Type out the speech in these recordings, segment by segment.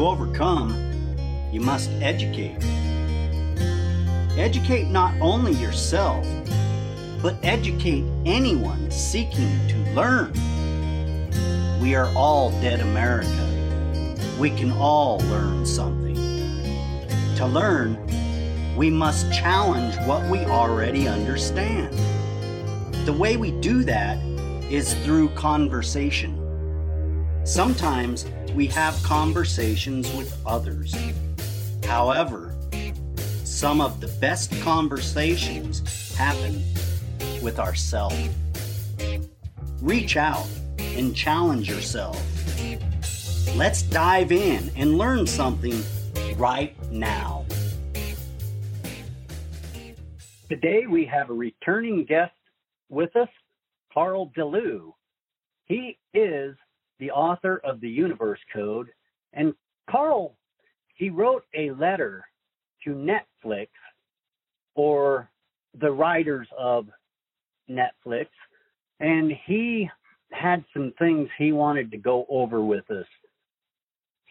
To overcome, you must educate. Educate not only yourself, but educate anyone seeking to learn. We are all dead America. We can all learn something. To learn, we must challenge what we already understand. The way we do that is through conversation. Sometimes we have conversations with others. However, some of the best conversations happen with ourselves. Reach out and challenge yourself. Let's dive in and learn something right now. Today we have a returning guest with us, Karl de Leeuw. He is the author of the Universe Code, and Karl, he wrote a letter to Netflix or the writers of Netflix, and he had some things he wanted to go over with us.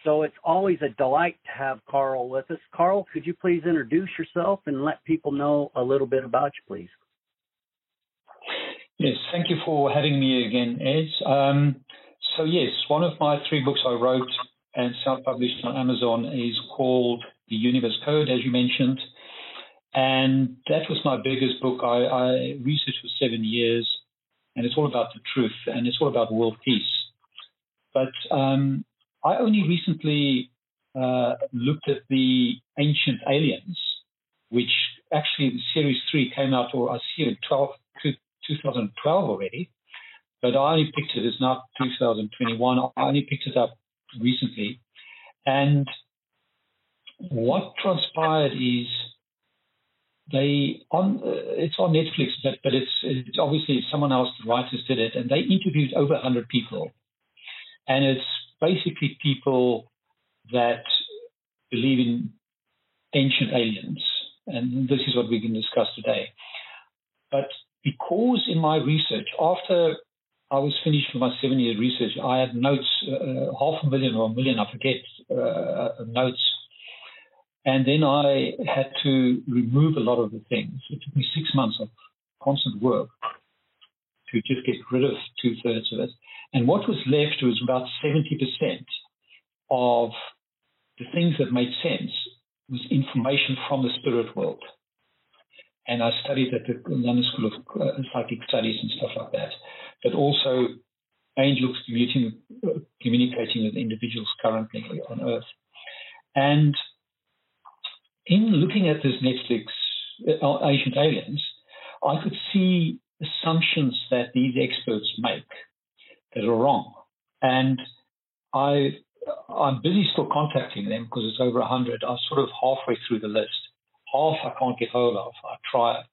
So it's always a delight to have Karl with us. Karl, could you please introduce yourself and let people know a little bit about you, please? Yes, thank you for having me again, Ed. Um, so yes, one of my three books I wrote and self-published on Amazon is called The Universe Code, as you mentioned. And that was my biggest book. I, I researched for seven years, and it's all about the truth, and it's all about world peace. But um, I only recently uh, looked at the Ancient Aliens, which actually series three came out, or I see it in 12, 2012 already. But I only picked it, it's not 2021. I only picked it up recently. And what transpired is they on uh, it's on Netflix, but, but it's it's obviously someone else, the writers did it, and they interviewed over 100 people, and it's basically people that believe in ancient aliens, and this is what we can discuss today. But because in my research, after I was finished with my seven year research, I had notes, uh, uh, half a million or a million, I forget, uh, notes. And then I had to remove a lot of the things. It took me six months of constant work to just get rid of two thirds of it. And what was left was about 70% of the things that made sense was information from the spirit world. And I studied at the London School of uh, Psychic Studies and stuff like that. But also angels communicating, communicating with individuals currently on Earth. And in looking at this Netflix uh, Ancient Aliens, I could see assumptions that these experts make that are wrong. And I, I'm busy still contacting them because it's over 100. I'm sort of halfway through the list. Half I can't get hold of. I try, it.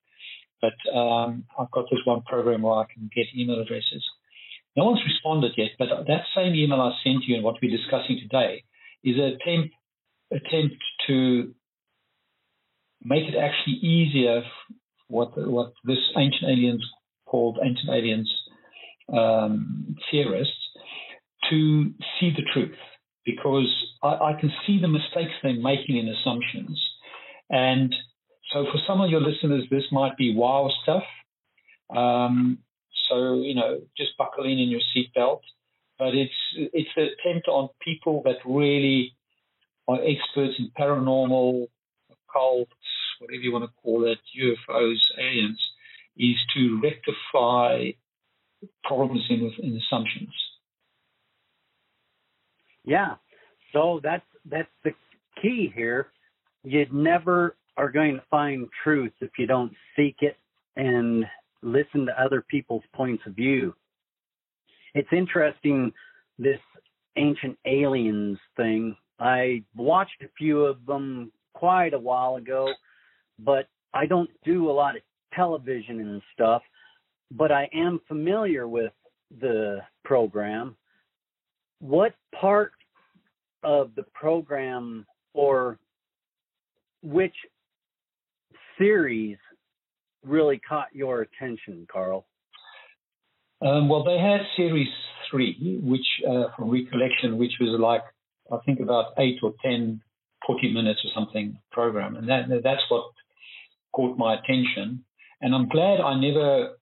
but um, I've got this one program where I can get email addresses. No one's responded yet, but that same email I sent you and what we're discussing today is an attempt, attempt to make it actually easier what what this ancient aliens called ancient aliens um, theorists to see the truth because I, I, can see the mistakes they're making in assumptions. And so for some of your listeners, this might be wow stuff. Um, so, you know, just buckle in in your seatbelt. But it's it's an attempt on people that really are experts in paranormal, occult, whatever you want to call it, UFOs, aliens, is to rectify problems in, in assumptions. Yeah. So that's that's the key here. You never are going to find truth if you don't seek it and listen to other people's points of view. It's interesting this ancient aliens thing. I watched a few of them quite a while ago, but I don't do a lot of television and stuff but I am familiar with the program. What part of the program or which series really caught your attention, Karl? Um, well, they had series three, which, uh, from recollection, which was like I think, about eight or 10, 40 minutes or something program. And that, that's what caught my attention. And I'm glad I never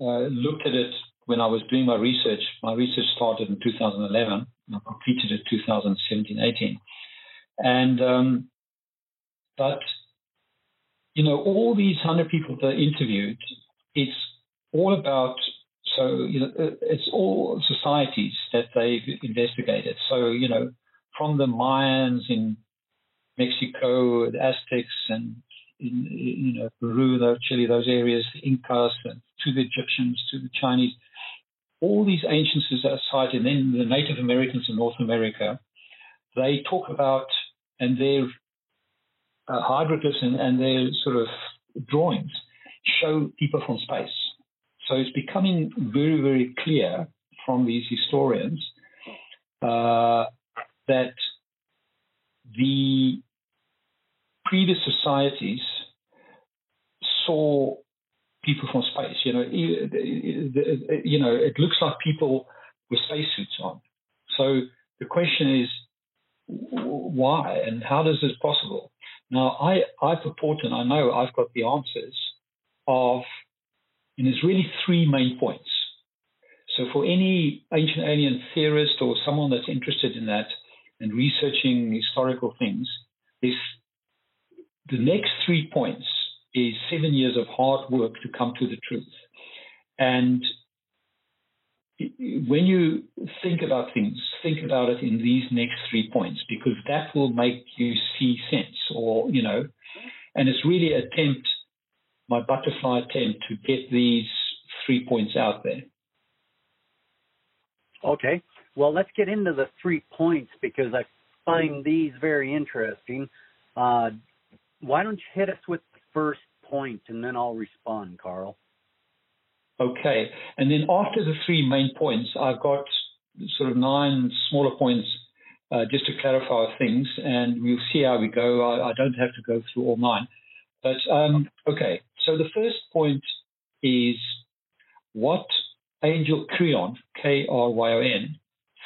uh, looked at it when I was doing my research. My research started in 2011 and I completed it 2017 18. And, um, but, you know, all these 100 people that I interviewed, it's all about so you know, uh, it's all societies that they've investigated. So you know, from the Mayans in Mexico, the Aztecs, and in you know Peru, Chile, those areas, the Incas, and to the Egyptians, to the Chinese, all these ancient societies, and then the Native Americans in North America, they talk about and their uh, hieroglyphs and, and their sort of drawings show people from space. So it's becoming very, very clear from these historians uh, that the previous societies saw people from space. You know, you know, it looks like people with spacesuits on. So the question is, why and how does this possible? Now, I, I purport and I know I've got the answers of and there's really three main points. So for any ancient alien theorist or someone that's interested in that and researching historical things, this the next three points is seven years of hard work to come to the truth. And when you think about things, think about it in these next three points because that will make you see sense or, you know, and it's really attempt my butterfly attempt to get these three points out there. Okay. Well, let's get into the three points because I find these very interesting. Uh, why don't you hit us with the first point and then I'll respond, Karl. Okay. And then after the three main points, I've got sort of nine smaller points uh, just to clarify things, and we'll see how we go. I, I, don't have to go through all nine. But um, okay, so the first point is what Angel Kryon, K R Y O N,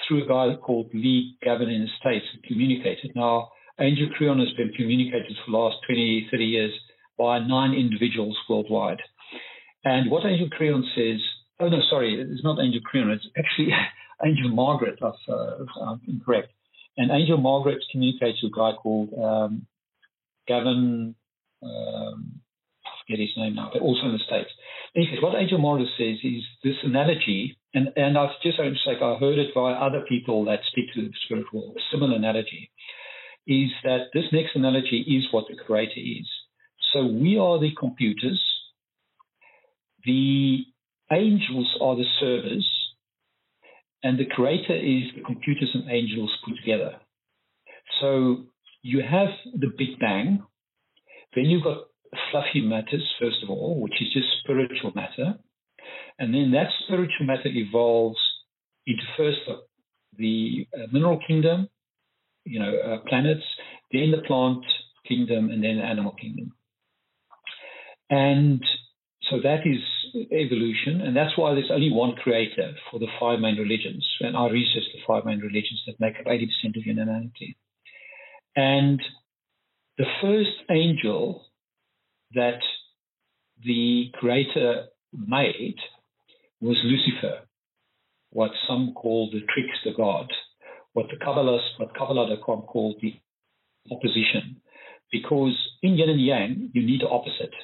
through a guy called Lee Gavin in the States, communicated. Now, Angel Kryon has been communicated for the last 20, 30 years by nine individuals worldwide. And what Angel Kryon says, oh no, sorry, it's not Angel Kryon, it's actually Angel Margaret, if, uh, I'm incorrect. And Angel Margaret communicates with a guy called um, Gavin um, forget his name now, but also in the States. Anyways, what Angel Margaret says is this analogy, and, and I've just to say I heard it by other people that speak to the spiritual a similar analogy, is that this next analogy is what the creator is. So we are the computers, the angels are the servers, and the creator is the computers and angels put together. So you have the Big Bang, then you've got fluffy matters, first of all, which is just spiritual matter. And then that spiritual matter evolves into first the uh, mineral kingdom, you know, uh, planets, then the plant kingdom, and then the animal kingdom. And so that is evolution, and that's why there's only one creator for the five main religions. And I researched the five main religions that make up 80% of humanity. And the first angel that the creator made was Lucifer, what some call the trickster god, what the Kabbalists, what Kabbalah.com called the opposition. Because in yin and yang, you need the opposite.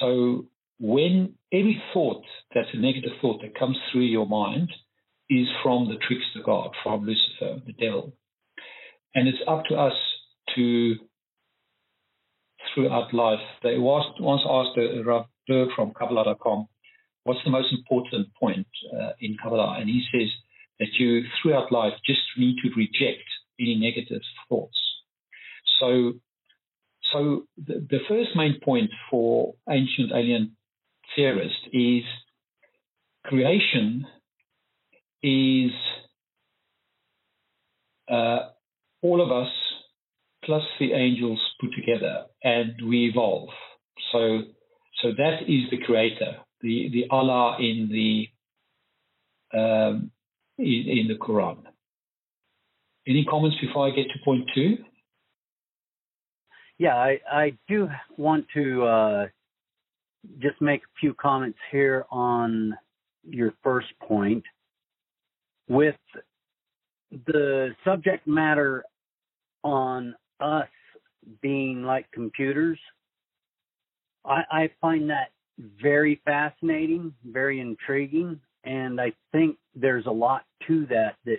So when every thought that's a negative thought that comes through your mind is from the trickster god, from Lucifer, the devil. And it's up to us to throughout life. They was, once asked a Rav Berg from Kabbalah.com, what's the most important point uh, in Kabbalah? And he says that you, throughout life, just need to reject any negative thoughts. So, so the, the first main point for ancient alien theorists is creation is uh, all of us plus the angels put together, and we evolve. So, so that is the creator, the the Allah in the um, in, in the Quran. Any comments before I get to point two? Yeah, I, I do want to uh, just make a few comments here on your first point. With the subject matter on us being like computers, I, I find that very fascinating, very intriguing, and I think there's a lot to that that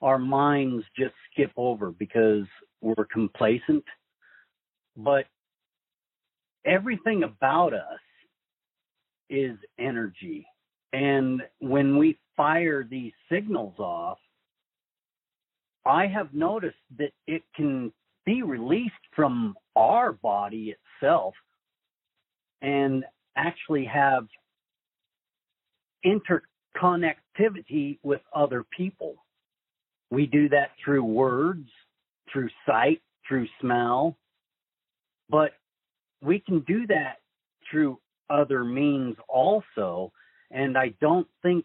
our minds just skip over because we're complacent. But everything about us is energy. And when we fire these signals off, I have noticed that it can be released from our body itself and actually have interconnectivity with other people. We do that through words, through sight, through smell, but we can do that through other means also. And I don't think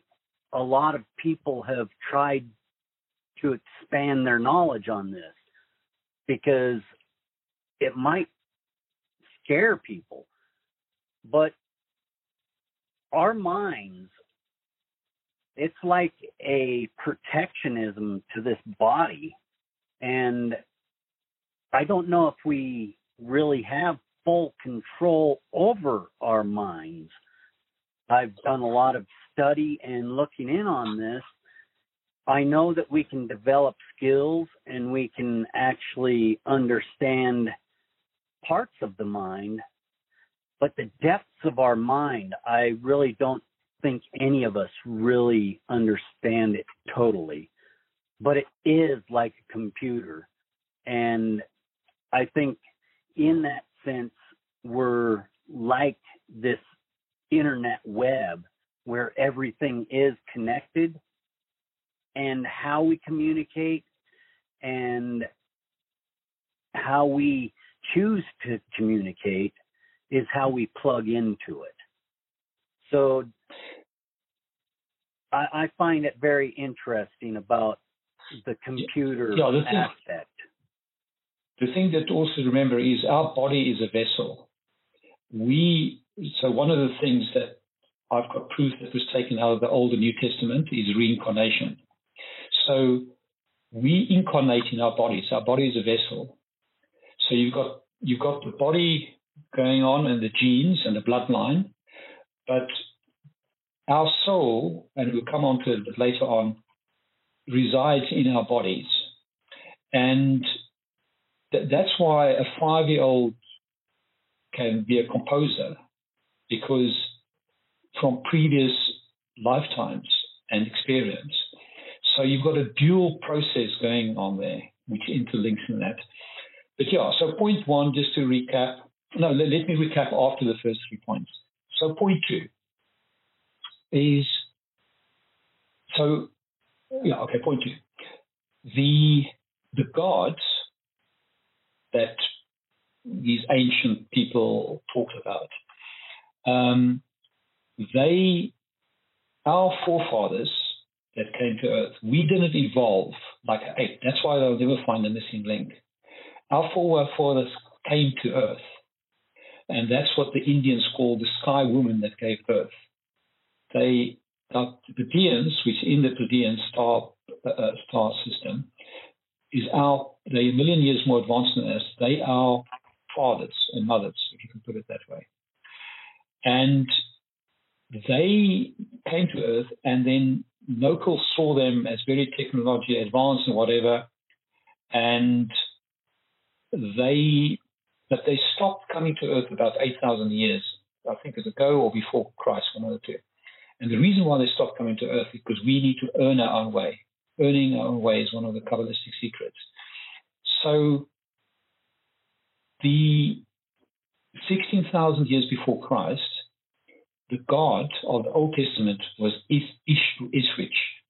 a lot of people have tried to expand their knowledge on this because it might scare people. But our minds, it's like a protectionism to this body. And I don't know if we really have full control over our minds. I've done a lot of study and looking in on this. I know that we can develop skills and we can actually understand parts of the mind, but the depths of our mind, I really don't think any of us really understand it totally. But it is like a computer. And I think in that sense, we're like this internet web where everything is connected and how we communicate and how we choose to communicate is how we plug into it. So I, I find it very interesting about the computer yeah, aspect the thing that also remember is our body is a vessel. We so one of the things that I've got proof that was taken out of the Old and New Testament is reincarnation. So we incarnate in our bodies. Our body is a vessel. So you've got you've got the body going on and the genes and the bloodline, but our soul, and we'll come on to it later on, resides in our bodies. And th- that's why a five year old can be a composer because from previous lifetimes and experience. So you've got a dual process going on there, which interlinks in that. But yeah, so point one, just to recap. No, let, let me recap after the first three points. So point two is so yeah, okay, point two. The the gods that these ancient people talked about. Um, they, our forefathers that came to Earth, we didn't evolve like an ape. That's why they'll never find the missing link. Our forefathers came to Earth, and that's what the Indians call the sky woman that gave birth. They, the Pleiadians, which in the Pleiadian star uh, star system, is our, they're a million years more advanced than us. They are fathers and mothers, if you can put it that way. And they came to Earth, and then locals saw them as very technologically advanced and whatever, and they but they stopped coming to Earth about 8,000 years, I think, ago or before Christ, one of the two. And the reason why they stopped coming to Earth is because we need to earn our own way earning our own way is one of the Kabbalistic secrets. So the 16,000 years before Christ, the God of the Old Testament was Ishrich,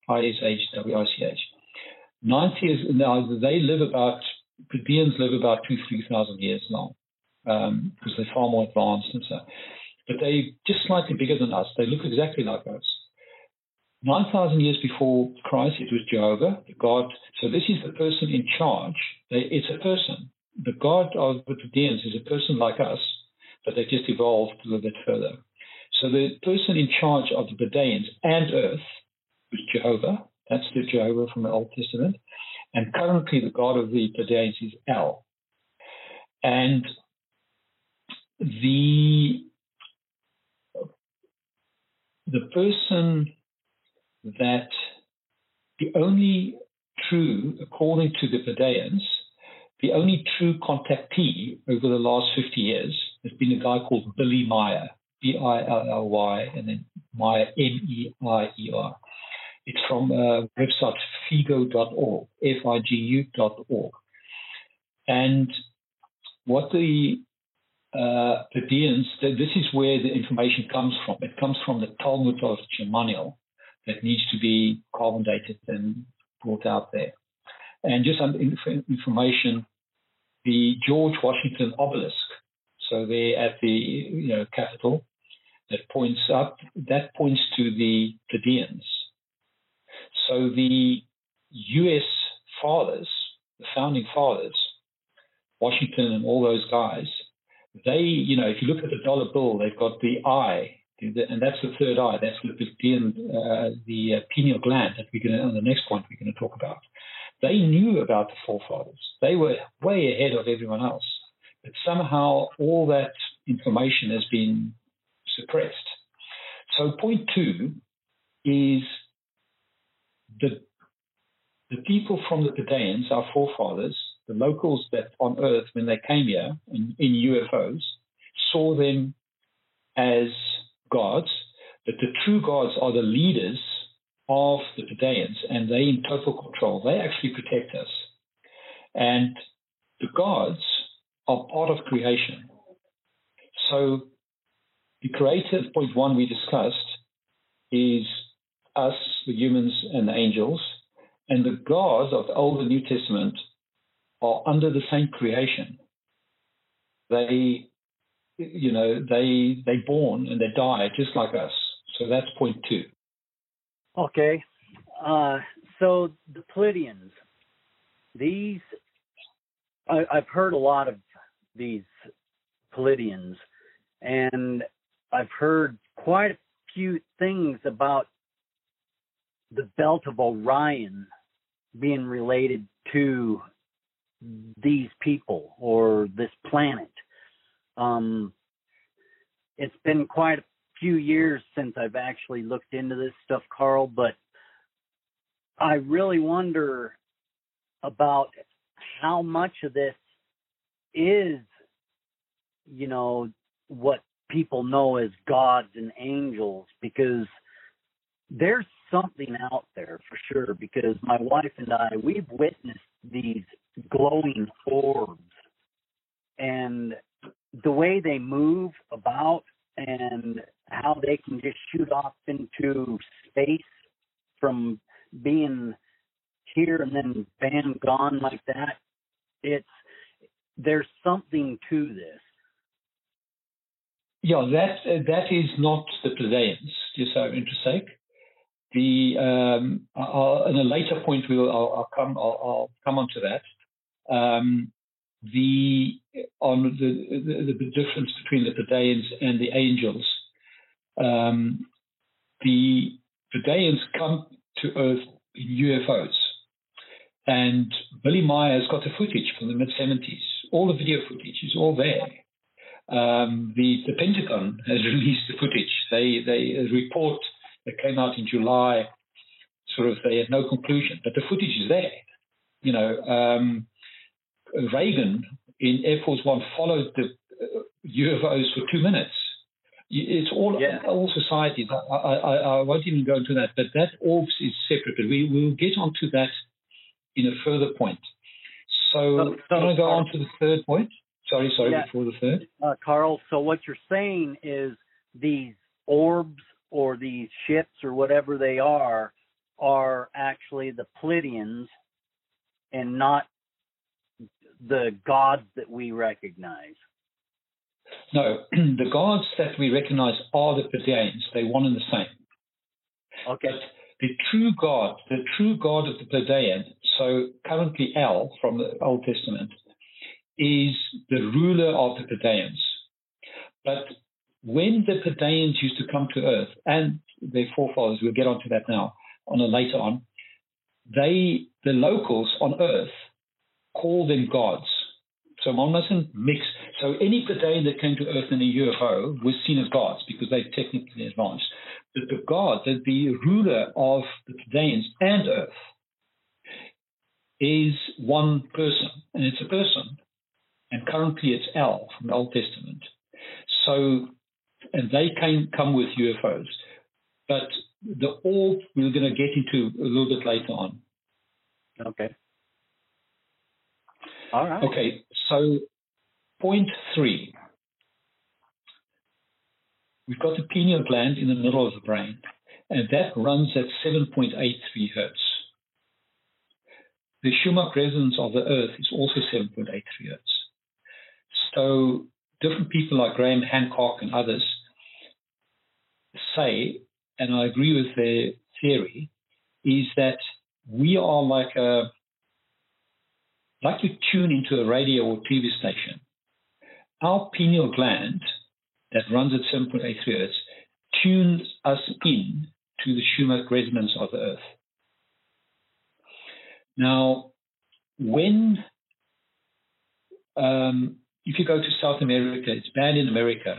I-S-H-W-I-C-H. 90 years, now they live about, Pleiadians live about two, 3,000 years long um, because they're far more advanced and so. But they're just slightly bigger than us. They look exactly like us. 9,000 years before Christ, it was Jehovah, the God. So this is the person in charge. It's a person. The God of the Pleiadians is a person like us, but they just evolved a little bit further. So the person in charge of the Pleiadians and Earth was Jehovah. That's the Jehovah from the Old Testament. And currently the God of the Pleiadians is El. And the the person that the only true, according to the Pleiadians, the only true contactee over the last 50 years has been a guy called Billy Meier, B I L L Y, and then Meier, M E I E R. It's from a website figu.org, F I G U.org. And what the uh, this is where the information comes from. It comes from the Talmud of Jmmanuel that needs to be carbon dated and brought out there. And just some information, the George Washington obelisk, so there at the you know Capitol, that points up, that points to the Pleiadians. So the U.S. fathers, the founding fathers, Washington and all those guys, they, you know, if you look at the dollar bill, they've got the eye, and that's the third eye. That's the uh, the uh, pineal gland that we're going to, on the next point we're going to talk about. They knew about the forefathers. They were way ahead of everyone else. But somehow all that information has been suppressed. So point two is the the people from the Pleiadians, our forefathers, the locals that on Earth, when they came here in, in UFOs, saw them as gods, but the true gods are the leaders of the Pleiadians, and they in total control. They actually protect us. And the gods are part of creation. So the creative point one we discussed is us, the humans and the angels, and the gods of the Old and New Testament are under the same creation. They, you know, they they born and they die just like us. So that's point two. Okay, uh, so the Pleiadians, these I, I've heard a lot of these Pleiadians, and I've heard quite a few things about the belt of Orion being related to these people or this planet. Um, it's been quite a few years since I've actually looked into this stuff, Karl, but I really wonder about how much of this is, you know, what people know as gods and angels because there's something out there for sure because my wife and I we've witnessed these glowing orbs and the way they move about and how they can just shoot off into space from being here and then bam gone like that it's there's something to this. Yeah that that is not the Pleiadians just so intersect the um, I'll, in a later point we'll I'll, I'll come I'll, I'll, come onto that. Um, the on the, the, the difference between the Pleiadians and the angels. Um, the Pleiadians come to Earth in UFOs, and Billy Meier has got the footage from the mid 70s. All the video footage is all there. Um, the, the Pentagon has released the footage. They they report that came out in July. Sort of, they had no conclusion, but the footage is there. You know, um, Reagan in Air Force One followed the UFOs uh, for two minutes. It's all yeah. all societies. I, I, I, won't even go into that, but that orbs is separate. But we will get onto that in a further point. So, so can I go on to the third point? Sorry, sorry, yeah. before the third. Uh, Karl, so what you're saying is these orbs or these ships or whatever they are are actually the Pleiadians and not the gods that we recognize? No, the gods that we recognize are the Pleiadians. They're one and the same. Okay. But the true God, the true God of the Pleiadian, so currently El from the Old Testament, is the ruler of the Pleiadians. But when the Pleiadians used to come to Earth, and their forefathers, we'll get onto that now, on a later on, they, the locals on Earth, call them gods. So one mustn't mix. So any Pleiadian that came to Earth in a UFO was seen as gods because they're technically advanced. But the god, the, the ruler of the Pleiadians and Earth, is one person, and it's a person. And currently it's El from the Old Testament. So, and they came come with UFOs. But the orb we're going to get into a little bit later on. Okay. All right. Okay, so point three. We've got the pineal gland in the middle of the brain, and that runs at 7.83 hertz. The Schumann resonance of the Earth is also 7.83 hertz. So different people like Graham Hancock and others say, and I agree with their theory, is that we are like a like you tune into a radio or TV station. Our pineal gland that runs at 7.83 hertz tunes us in to the Schumann resonance of the Earth. Now, when um, if you go to South America, it's banned in America,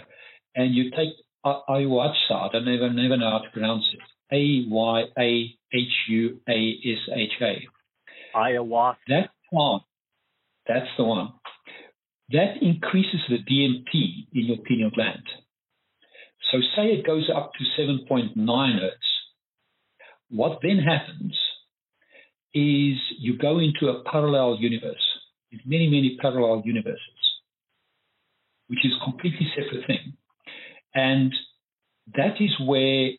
and you take ayahuasca, I don't never never know how to pronounce it. A Y A H U A S H A. Ayahuasca. That plant, that's the one. That increases the DMT in your pineal gland. So say it goes up to 7.9 hertz. What then happens is you go into a parallel universe. Many, many parallel universes, which is a completely separate thing. And that is where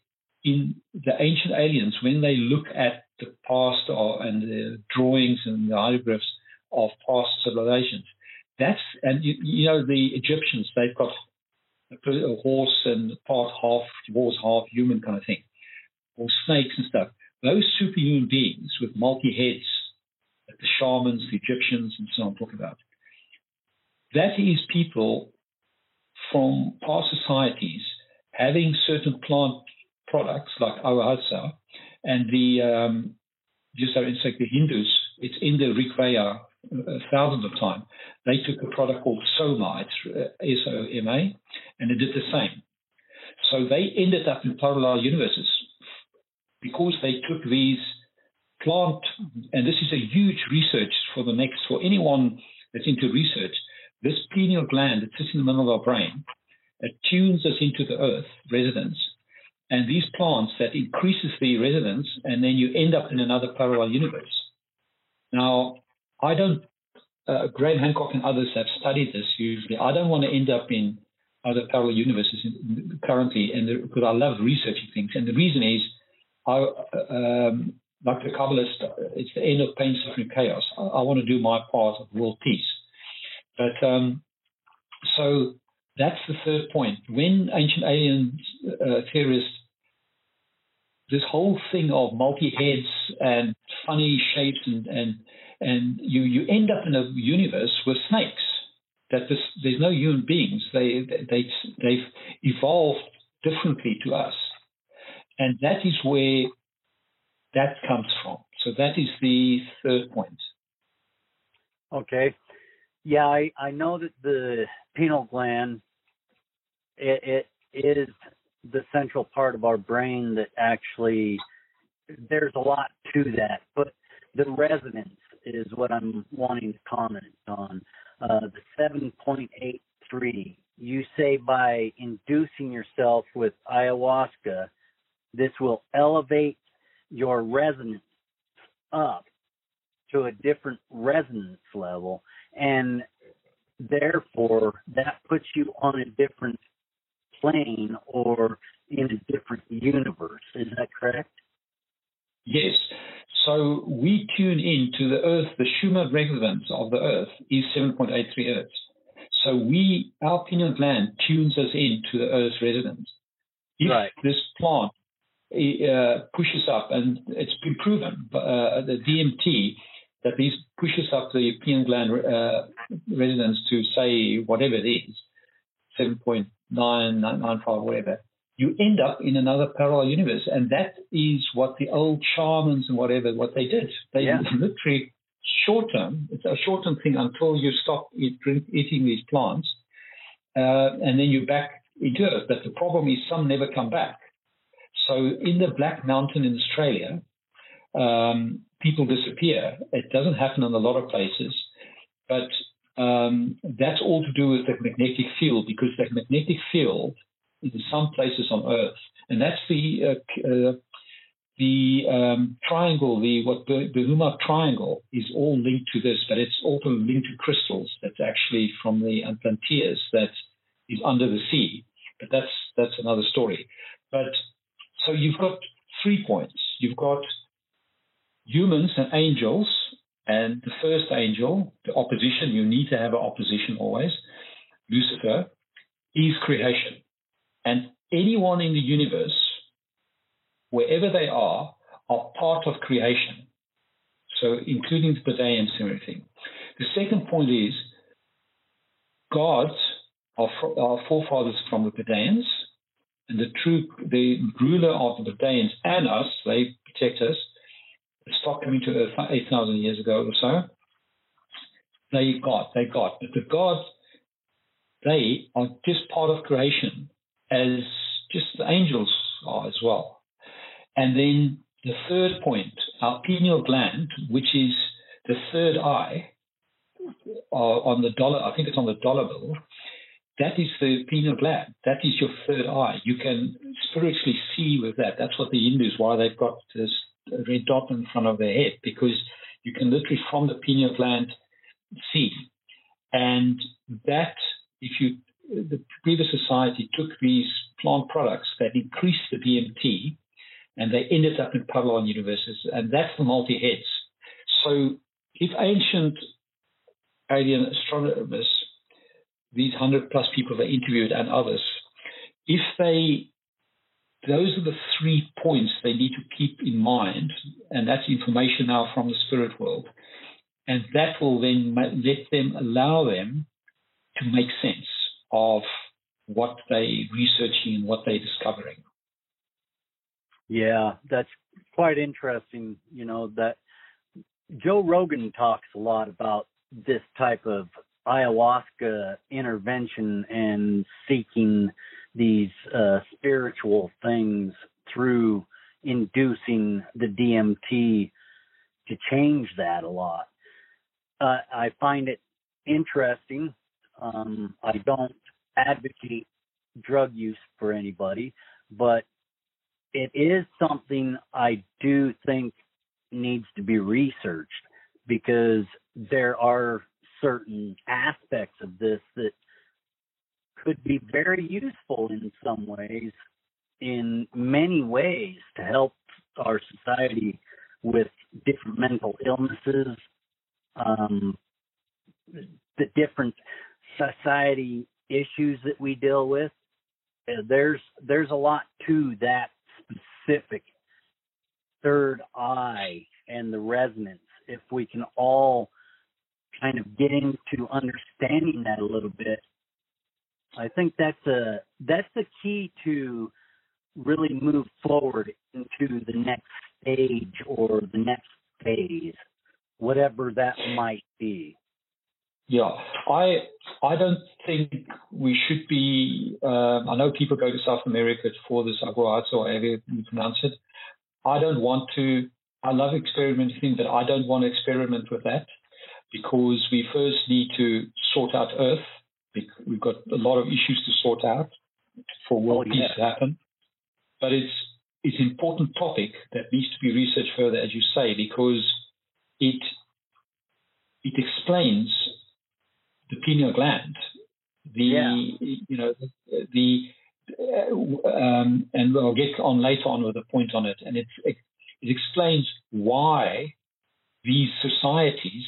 in the ancient aliens, when they look at the past or, and the drawings and the hieroglyphs of past civilizations, that's and you, you know the Egyptians they've got a horse and part half horse half human kind of thing, or snakes and stuff. Those superhuman beings with multi heads, the shamans, the Egyptians, and so on talk about. That is people from past societies having certain plant products like ayahuasca and the um, just it's like the Hindus, it's in the Rig Veda uh, thousands of times. They took a product called Soma, it's uh, S-O-M-A, and it did the same. So they ended up in parallel universes because they took these plant, and this is a huge research for the next, for anyone that's into research, this pineal gland that sits in the middle of our brain, it tunes us into the earth resonance. And these plants that increases the resonance, and then you end up in another parallel universe. Now, I don't, uh, Graham Hancock and others have studied this usually. I don't want to end up in other parallel universes currently, and because I love researching things. And the reason is, I, um, like the Kabbalist, it's the end of pain, suffering, chaos. I, I want to do my part of world peace. But um, so that's the third point. When ancient alien uh, theorists, this whole thing of multi heads and funny shapes and and and you you end up in a universe with snakes. That this, there's no human beings. They they they've evolved differently to us, and that is where that comes from. So that is the third point. Okay. Yeah, I, I know that the pineal gland it, it is the central part of our brain that actually there's a lot to that, but the resonance is what I'm wanting to comment on. Uh, the 7.83, you say by inducing yourself with ayahuasca, this will elevate your resonance up to a different resonance level and therefore that puts you on a different plane or in a different universe. Is that correct? Yes. So we tune in to the Earth. The Schumann resonance of the Earth is 7.83 hertz. So we, our pineal gland tunes us in to the Earth's resonance. If right. this plant uh, pushes up, and it's been proven, uh, the DMT, that this pushes up the pineal gland uh, resonance to say whatever it is, 7.995, whatever. You end up in another parallel universe, and that is what the old shamans and whatever what they did. They yeah. literally short term. It's a short term thing until you stop eat, drink, eating these plants, uh, and then you're back into it. But the problem is some never come back. So in the Black Mountain in Australia, um, people disappear. It doesn't happen in a lot of places, but um, that's all to do with the magnetic field because that magnetic field in some places on Earth, and that's the uh, uh, the um, triangle, the what the, the Huma triangle is all linked to this, but it's also linked to crystals. That's actually from the Atlanteans that is under the sea, but that's that's another story. But so you've got three points. You've got humans and angels, and the first angel, the opposition. You need to have an opposition always. Lucifer is creation, and anyone in the universe, wherever they are, are part of creation. So, including the Pleiadians and everything. The second point is gods are, our forefathers from the Pleiadians, and the true, the ruler of the Pleiadians and us, they protect us. They stopped coming to Earth 8,000 years ago or so. They got, they got. But the gods, they are just part of creation as just the angels are as well. And then the third point, our pineal gland, which is the third eye uh, on the dollar, I think it's on the dollar bill, that is the pineal gland. That is your third eye. You can spiritually see with that. That's what the Hindus, why they've got this red dot in front of their head, because you can literally from the pineal gland see. And that, if you, the previous society took these plant products that increased the DMT, and they ended up in parallel universes, and that's the multi heads. So if ancient alien astronomers these 100 plus people they interviewed and others, if they, those are the three points they need to keep in mind, and that's information now from the spirit world, and that will then let them allow them to make sense of what they're researching and what they're discovering. Yeah, that's quite interesting. You know, that Joe Rogan talks a lot about this type of ayahuasca intervention and seeking these uh, spiritual things through inducing the DMT to change that a lot. Uh, I find it interesting. Um, I don't advocate drug use for anybody, but it is something I do think needs to be researched because there are certain aspects of this that could be very useful in some ways, in many ways, to help our society with different mental illnesses, um, the different society issues that we deal with. Uh, there's there's a lot to that specific third eye and the resonance. If we can all kind of get into understanding that a little bit, I think that's a that's the key to really move forward into the next stage or the next phase, whatever that might be. Yeah, I I don't think we should be. Um, I know people go to South America for this ayahuasca or however you pronounce it. I don't want to. I love experimenting, but I don't want to experiment with that because we first need to sort out Earth. We've got a lot of issues to sort out for world oh, yeah. peace to happen. But it's it's an important topic that needs to be researched further, as you say, because it it explains the pineal gland, the yeah. you know the, the uh, um, and I'll get on later on with a point on it, and it, it it explains why these societies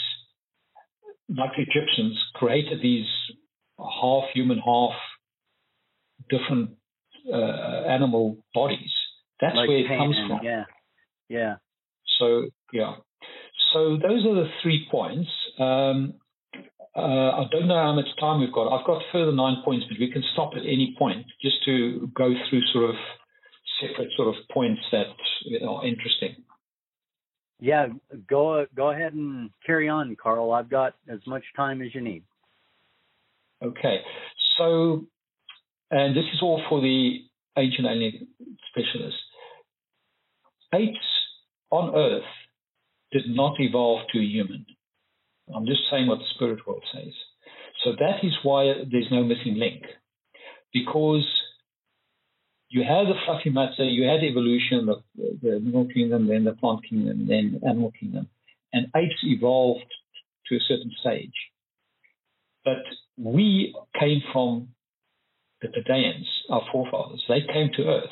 like the Egyptians, created these half human, half different uh, animal bodies That's like where it comes from. Yeah, yeah. So yeah. So those are the three points. Um, uh, I don't know how much time we've got. I've got further nine points, but we can stop at any point just to go through sort of separate sort of points that are interesting. Yeah, go go ahead and carry on, Karl. I've got as much time as you need. Okay, so and this is all for the ancient alien specialists. Apes on Earth did not evolve to a human. I'm just saying what the spirit world says. So that is why there's no missing link, because you had the fluffy matter, you had evolution, the, the mineral kingdom, then the plant kingdom, then the animal kingdom, and apes evolved to a certain stage. But we came from the Pleiadians, our forefathers. They came to Earth.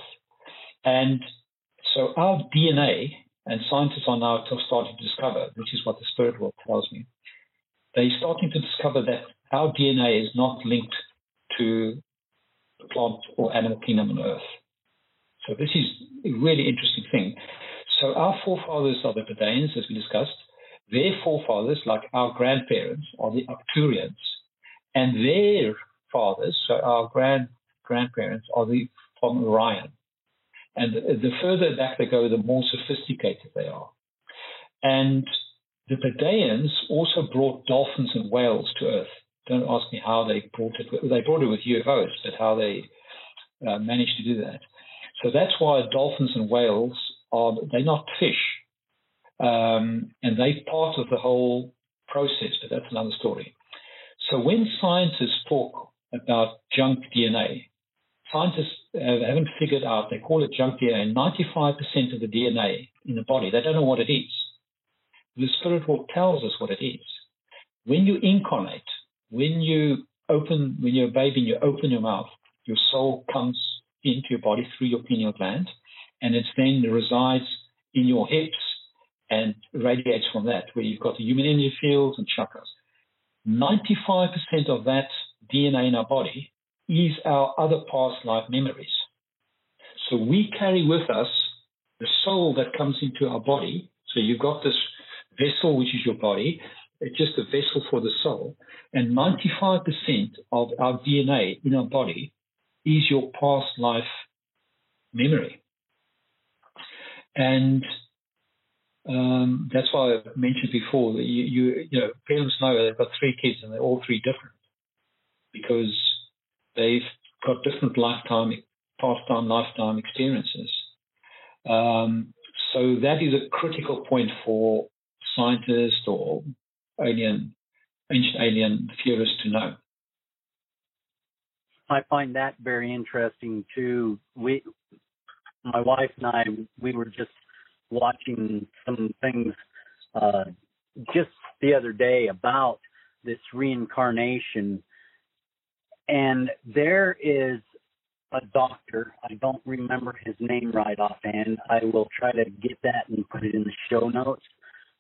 And so our DNA, and scientists are now starting to discover, which is what the spirit world tells me, they're starting to discover that our DNA is not linked to the plant or animal kingdom on Earth. So this is a really interesting thing. So our forefathers are the Pleiadians, as we discussed. Their forefathers, like our grandparents, are the Arcturians, and their fathers, so our grand grandparents, are the from Orion. And the further back they go, the more sophisticated they are. And the Pleiadians also brought dolphins and whales to Earth. Don't ask me how they brought it. They brought it with UFOs, but how they uh, managed to do that. So that's why dolphins and whales are they're not fish, um, and they're part of the whole process. But that's another story. So when scientists talk about junk DNA, scientists haven't figured out. They call it junk DNA. 95% of the DNA in the body, they don't know what it is. The spirit world tells us what it is. When you incarnate, when you open, when you're a baby and you open your mouth, your soul comes into your body through your pineal gland, and it then resides in your hips and radiates from that, where you've got the human energy fields and chakras. 95% of that DNA in our body is our other past life memories. So we carry with us the soul that comes into our body. So you've got this vessel, which is your body, it's just a vessel for the soul. And 95% of our DNA in our body is your past life memory. And um, that's why I mentioned before that you, you, you know, parents know they've got three kids and they're all three different because they've got different lifetime, past time, lifetime experiences. Um, so that is a critical point for scientists or alien, ancient alien theorists to know. I find that very interesting too. We, my wife and I, we were just watching some things uh, just the other day about this reincarnation, and there is a doctor. I don't remember his name right offhand. I will try to get that and put it in the show notes.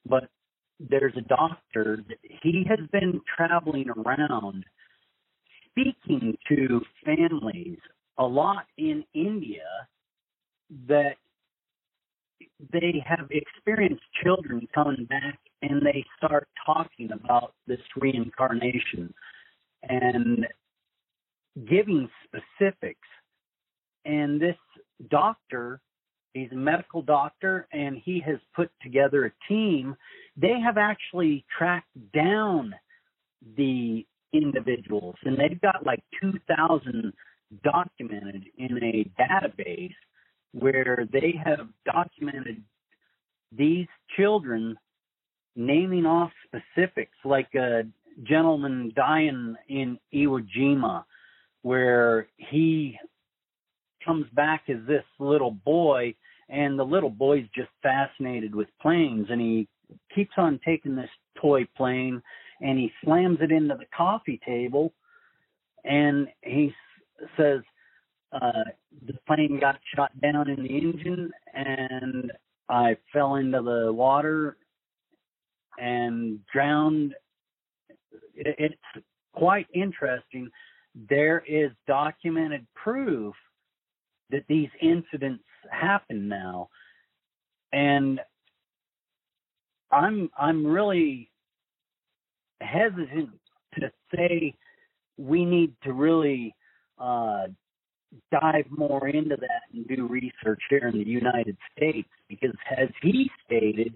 But there's a doctor. He has been traveling around speaking to families a lot in India that they have experienced children coming back and they start talking about this reincarnation and giving specifics. And this doctor, he's a medical doctor, and he has put together a team. They have actually tracked down the individuals, and they've got like 2,000 documented in a database where they have documented these children naming off specifics, like a gentleman dying in Iwo Jima, where he comes back as this little boy, and the little boy's just fascinated with planes, and he keeps on taking this toy plane and he slams it into the coffee table and he says uh, the plane got shot down in the engine and I fell into the water and drowned. It's quite interesting. There is documented proof that these incidents happen now, and I'm I'm really hesitant to say we need to really uh, dive more into that and do research here in the United States because, as he stated,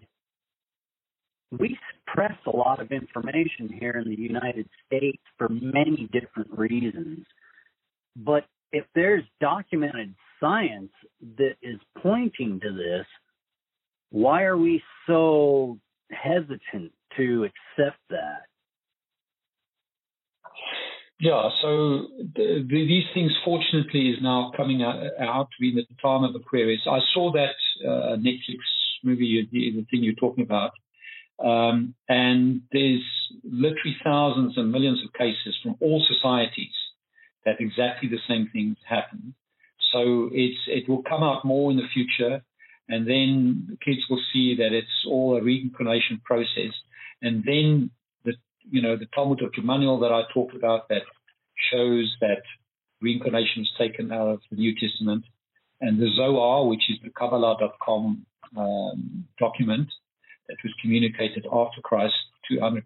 we suppress a lot of information here in the United States for many different reasons. But if there's documented science that is pointing to this, why are we so hesitant to accept that? Yeah, so the, the, these things, fortunately, is now coming out, out in the time of Aquarius. I saw that uh, Netflix movie, the thing you're talking about, um, and there's literally thousands and millions of cases from all societies that exactly the same things happen. So it's it will come out more in the future, and then kids will see that it's all a reincarnation process, and then the you know, the Talmud of Gamaliel that I talked about that shows that reincarnation is taken out of the New Testament, and the Zohar, which is the Kabbalah.com um, document that was communicated after Christ, 200,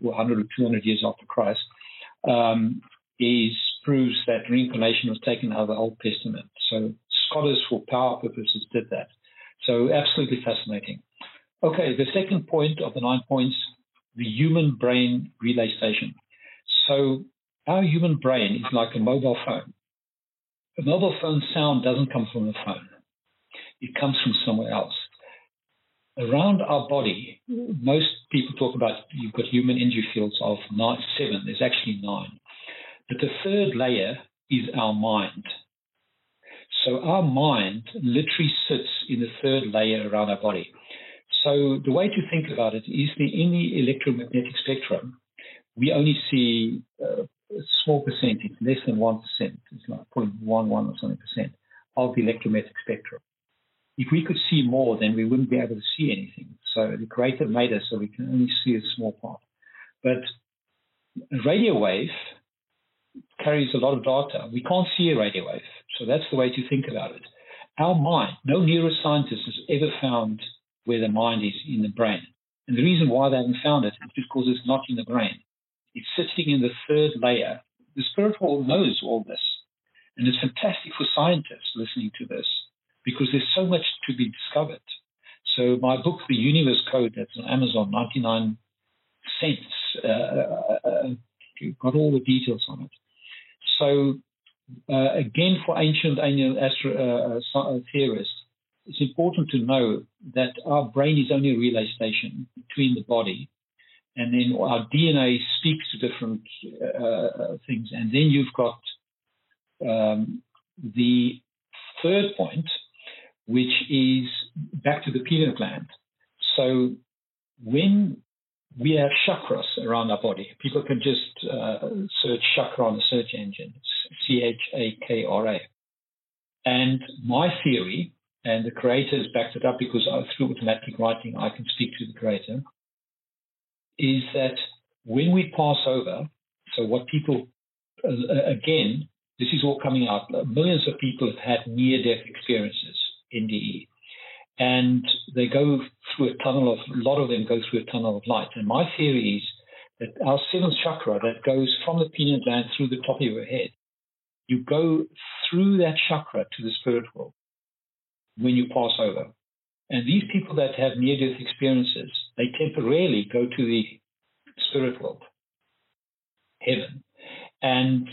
100 or 200 years after Christ, um, is proves that reincarnation was taken out of the Old Testament. So scholars for power purposes did that. So absolutely fascinating. Okay, the second point of the nine points the human brain relay station. So our human brain is like a mobile phone. A mobile phone sound doesn't come from the phone. It comes from somewhere else. Around our body, most people talk about you've got human energy fields of nine, seven. There's actually nine. But the third layer is our mind. So our mind literally sits in the third layer around our body. So the way to think about it is that in the electromagnetic spectrum, we only see uh, a small percentage, less than 1%, it's like 0.11 or something percent of the electromagnetic spectrum. If we could see more, then we wouldn't be able to see anything. So the Creator made us so we can only see a small part. But a radio wave carries a lot of data. We can't see a radio wave. So that's the way to think about it. Our mind, no neuroscientist has ever found where the mind is in the brain. And the reason why they haven't found it is because it's not in the brain. It's sitting in the third layer. The spirit world knows all this. And it's fantastic for scientists listening to this because there's so much to be discovered. So my book, The Universe Code, that's on Amazon, 99 cents, uh, uh, uh, got all the details on it. So uh, again, for ancient alien astro, uh, uh, theorists, it's important to know that our brain is only a relay station between the body, and then our DNA speaks to different uh, things. And then you've got um, the third point, which is back to the pineal gland. So when we have chakras around our body, people can just uh, search chakra on the search engine. C H A K R A. And my theory and the creator has backed it up because I, through automatic writing I can speak to the creator, is that when we pass over, so what people, uh, again, this is all coming out, millions of people have had near death experiences, NDE. And they go through a tunnel of, a lot of them go through a tunnel of light. And my theory is that our seventh chakra that goes from the pineal gland through the top of your head, you go through that chakra to the spirit world when you pass over. And these people that have near death experiences, they temporarily go to the spirit world, heaven. And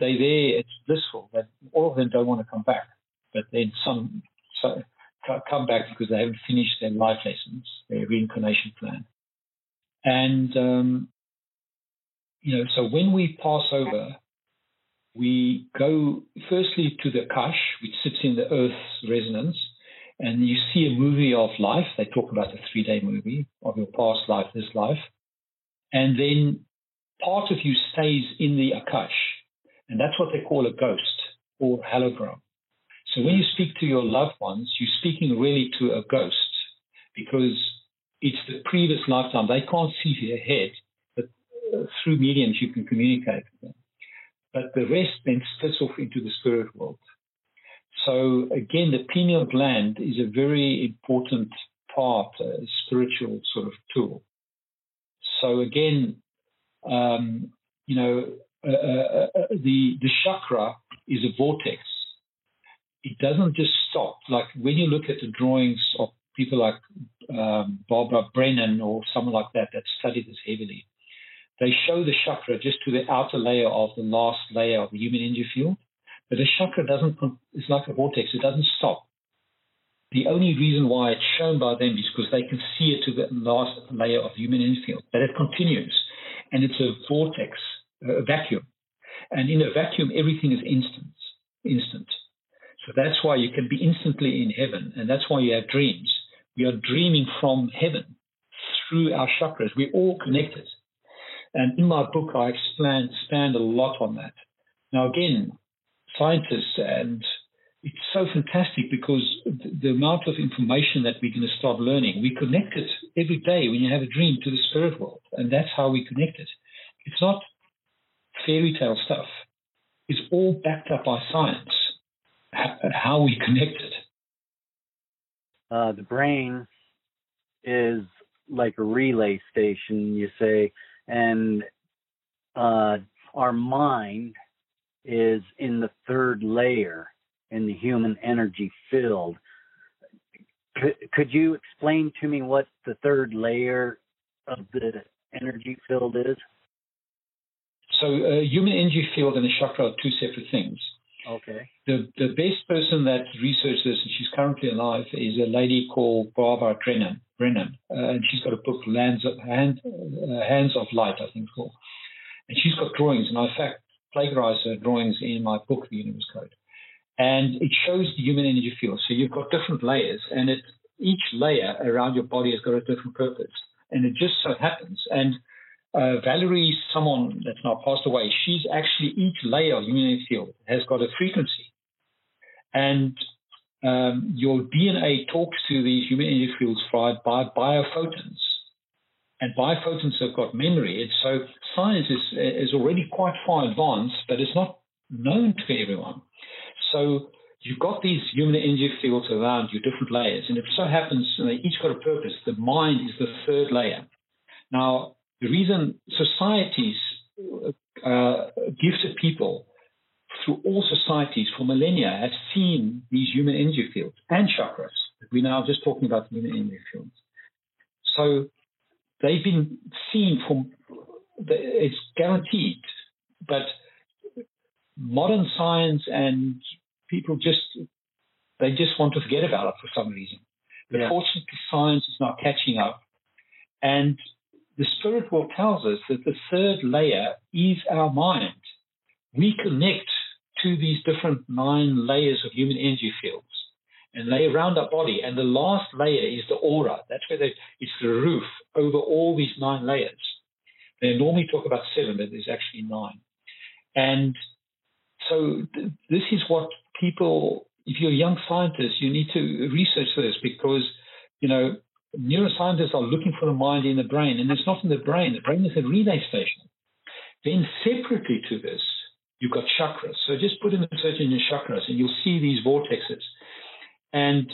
they there, it's blissful that all of them don't want to come back. But then some so, come back because they haven't finished their life lessons, their reincarnation plan. And, um, you know, so when we pass over, we go firstly to the Akash, which sits in the Earth's resonance, and you see a movie of life. They talk about the three day movie of your past life, this life. And then part of you stays in the Akash, and that's what they call a ghost or hologram. So when you speak to your loved ones, you're speaking really to a ghost because it's the previous lifetime. They can't see your head, but uh, through mediums you can communicate with them but the rest then splits off into the spirit world. So again, the pineal gland is a very important part, a spiritual sort of tool. So again, um, you know, uh, uh, uh, the the chakra is a vortex. It doesn't just stop. Like when you look at the drawings of people like um, Barbara Brennan or someone like that that study this heavily, they show the chakra just to the outer layer of the last layer of the human energy field. But the chakra doesn't, it's like a vortex, it doesn't stop. The only reason why it's shown by them is because they can see it to the last layer of the human energy field, but it continues. And it's a vortex, a vacuum. And in a vacuum, everything is instant, instant. That's why you can be instantly in heaven. And that's why you have dreams. We are dreaming from heaven through our chakras. We're all connected. And in my book, I expand, expand a lot on that. Now, again, scientists, and it's so fantastic because the amount of information that we're going to start learning, we connect it every day when you have a dream to the spirit world. And that's how we connect it. It's not fairy tale stuff, it's all backed up by science, how we connect it. Uh, the brain is like a relay station, you say, and uh, our mind is in the third layer in the human energy field. Could, could you explain to me what the third layer of the energy field is? So, uh, human energy field and the chakra are two separate things. Okay. The the best person that researched this, and she's currently alive, is a lady called Barbara Brennan. Brennan, uh, and she's got a book, Lands of Hand, uh, Hands of Light, I think it's called. And she's got drawings, and I in fact plagiarized her drawings in my book, The Universe Code. And it shows the human energy field. So you've got different layers, and it each layer around your body has got a different purpose. And it just so happens, and uh, Valerie, someone that's now passed away, she's actually each layer of human field has got a frequency. And um, your DNA talks to these human energy fields by, by biophotons. And biophotons have got memory. And so science is, is already quite far advanced, but it's not known to everyone. So you've got these human energy fields around you, different layers. And it so happens they each got a purpose. The mind is the third layer. Now, the reason societies, uh, gifted people through all societies for millennia have seen these human energy fields and chakras. We're now just talking about human energy fields. So they've been seen from, it's guaranteed, but modern science and people just, they just want to forget about it for some reason. But yeah. fortunately, science is now catching up. And the spirit world tells us that the third layer is our mind. We connect to these different nine layers of human energy fields and lay around our body. And the last layer is the aura. That's where they, it's the roof over all these nine layers. They normally talk about seven, but there's actually nine. And so th- this is what people, if you're a young scientist, you need to research this because, you know, neuroscientists are looking for the mind in the brain, and it's not in the brain. The brain is a relay station. Then separately to this, you've got chakras. So just put in a search in your chakras, and you'll see these vortexes. And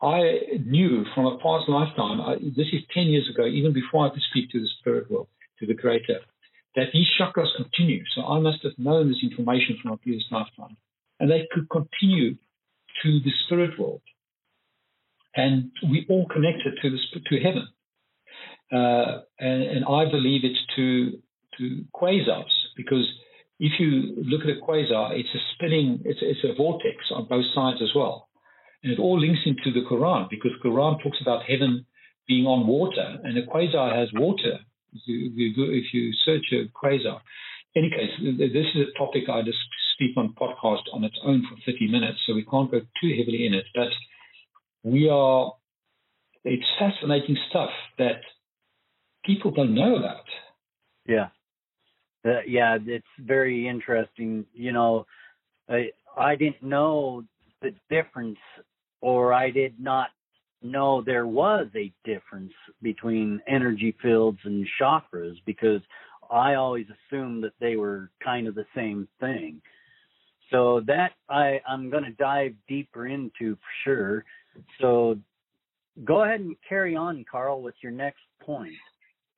I knew from a past lifetime, I, this is 10 years ago, even before I could speak to the spirit world, to the creator, that these chakras continue. So I must have known this information from a previous lifetime. And they could continue to the spirit world and we all connected to this to heaven. Uh, and, and, I believe it's to to quasars because if you look at a quasar, it's a spinning, it's, it's a vortex on both sides as well, and it all links into the Quran because Quran talks about heaven being on water, and a quasar has water. If you, if you search a quasar, in any case, this is a topic I just speak on podcast on its own for 30 minutes, so we can't go too heavily in it, but we are, it's fascinating stuff that people don't know about. Yeah. Uh, yeah, it's very interesting. You know, I, I didn't know the difference, or I did not know there was a difference between energy fields and chakras because I always assumed that they were kind of the same thing. So that I I'm going to dive deeper into for sure. So go ahead and carry on, Karl, with your next point.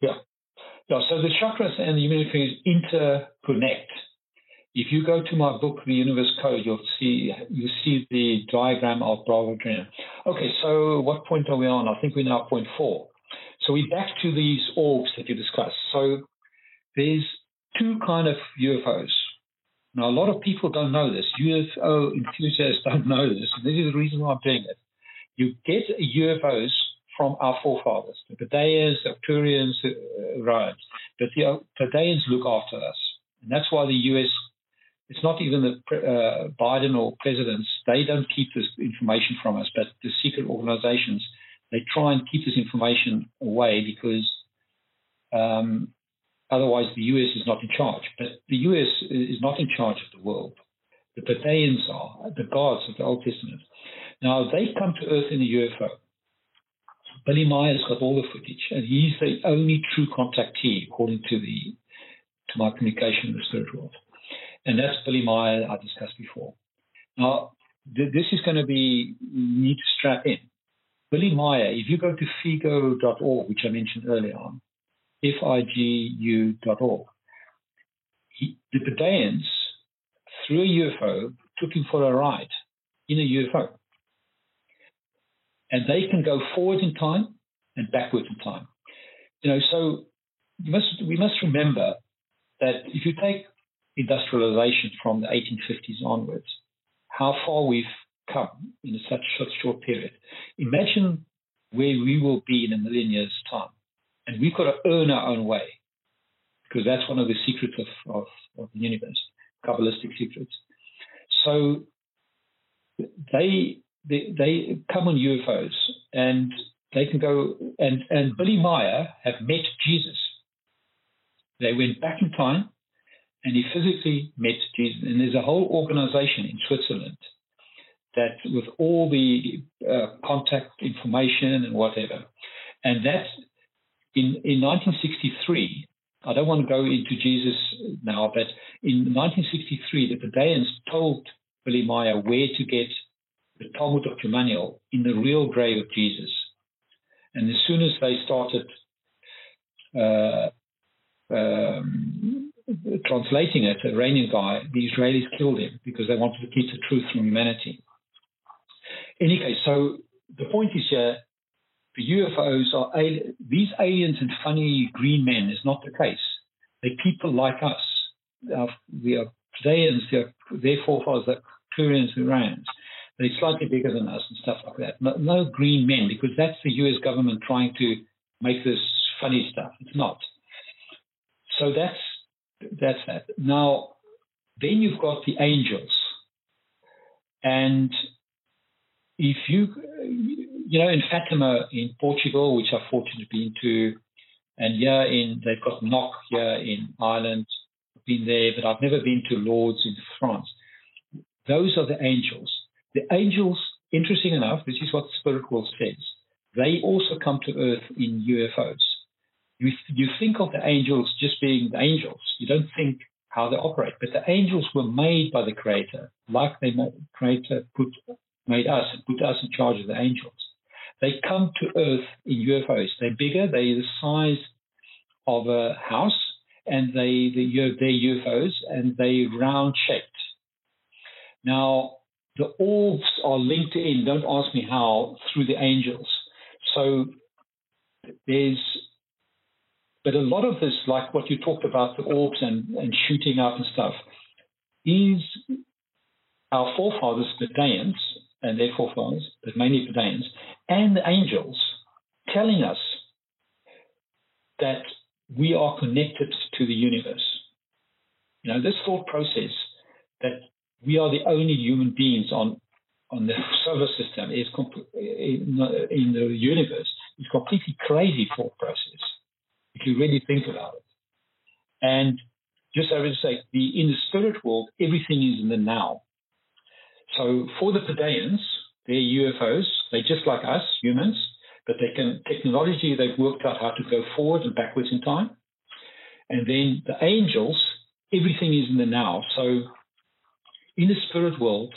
Yeah. Yeah. So the chakras and the human interconnect. If you go to my book, The Universe Code, you'll see you see the diagram of Bravo. Okay, so what point are we on? I think we're now point four. So we're back to these orbs that you discussed. So there's two kind of UFOs. Now a lot of people don't know this. UFO enthusiasts don't know this, and this is the reason why I'm doing it. You get UFOs from our forefathers, the Pleiadians, the Arcturians, uh, right? But the Pleiadians look after us, and that's why the U.S. It's not even the uh, Biden or presidents; they don't keep this information from us, but the secret organizations they try and keep this information away because um, otherwise the US is not in charge. But the US is not in charge of the world. The Pleiadians are, the gods of the Old Testament. Now they come to Earth in a UFO. Billy Meier's got all the footage, and he's the only true contactee, according to the to my communication in the spirit world. And that's Billy Meier I discussed before. Now, th- this is going to be you need to strap in Billy Meier, if you go to figu.org, which I mentioned earlier on, F-I-G-U.org, he, the Pleiadians, through a UFO, took him for a ride in a UFO. And they can go forward in time and backwards in time. You know, so we must, we must remember that if you take industrialization from the 1850s onwards, how far we've come in such a short period. Imagine where we will be in a million years' time. And we've got to earn our own way because that's one of the secrets of, of, of the universe, Kabbalistic secrets. So they, they, they come on UFOs and they can go, and, and Billy Meier have met Jesus. They went back in time and he physically met Jesus. And there's a whole organization in Switzerland that with all the uh, contact information and whatever. And that in, in 1963, I don't want to go into Jesus now, but in 1963, the Pleiadians told Billy Meier where to get the Talmud of Jmmanuel in the real grave of Jesus. And as soon as they started uh, um, translating it, a Iranian guy, the Israelis killed him because they wanted to keep the truth from humanity In any case, so the point is here, the UFOs are these aliens and funny green men is not the case. They're people like us. Uh, we are Pleiadians, they're their forefathers, the Turians, the Rams. They're slightly bigger than us and stuff like that. No, no green men, because that's the US government trying to make this funny stuff. It's not. So that's that's that. Now, then you've got the angels. And if you, you know, in Fatima in Portugal, which I've fortunately been to, and here in, they've got Knock here in Ireland, I've been there, but I've never been to Lourdes in France. Those are the angels. The angels, interesting enough, this is what the spirit world says, they also come to earth in UFOs. You, you think of the angels just being the angels. You don't think how they operate. But the angels were made by the Creator, like the Creator put made us and put us in charge of the angels. They come to Earth in UFOs. They're bigger. They're the size of a house, and they the, they're UFOs, and they round shaped. Now the orbs are linked in. Don't ask me how through the angels. So there's but a lot of this, like what you talked about, the orbs and, and shooting up and stuff, is our forefathers, the Pleiadians, and their forefathers, but mainly Pleiadians, and the angels telling us that we are connected to the universe. You know, this thought process that we are the only human beings on on the solar system is comp- in, in the universe is completely crazy thought process if you really think about it. And just I say, the in the spirit world, everything is in the now. So for the Pleiadians, they're UFOs. They're just like us, humans, but they can technology. They've worked out how to go forward and backwards in time. And then the angels, everything is in the now. So in the spirit world,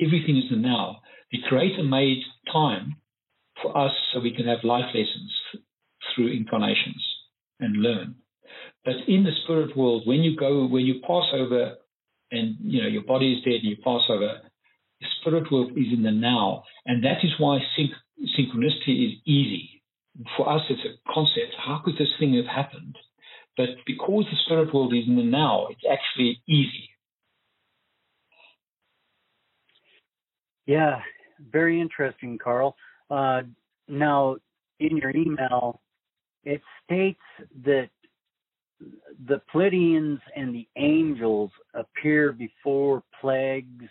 everything is the now. The Creator made time for us so we can have life lessons through incarnations and learn. But in the spirit world, when you go, when you pass over and you know your body is dead and you pass over, spirit world is in the now. And that is why synch- synchronicity is easy. For us, it's a concept. How could this thing have happened? But because the spirit world is in the now, it's actually easy. Yeah, very interesting, Karl. Uh, now, in your email, it states that the Pleiadians and the angels appear before plagues.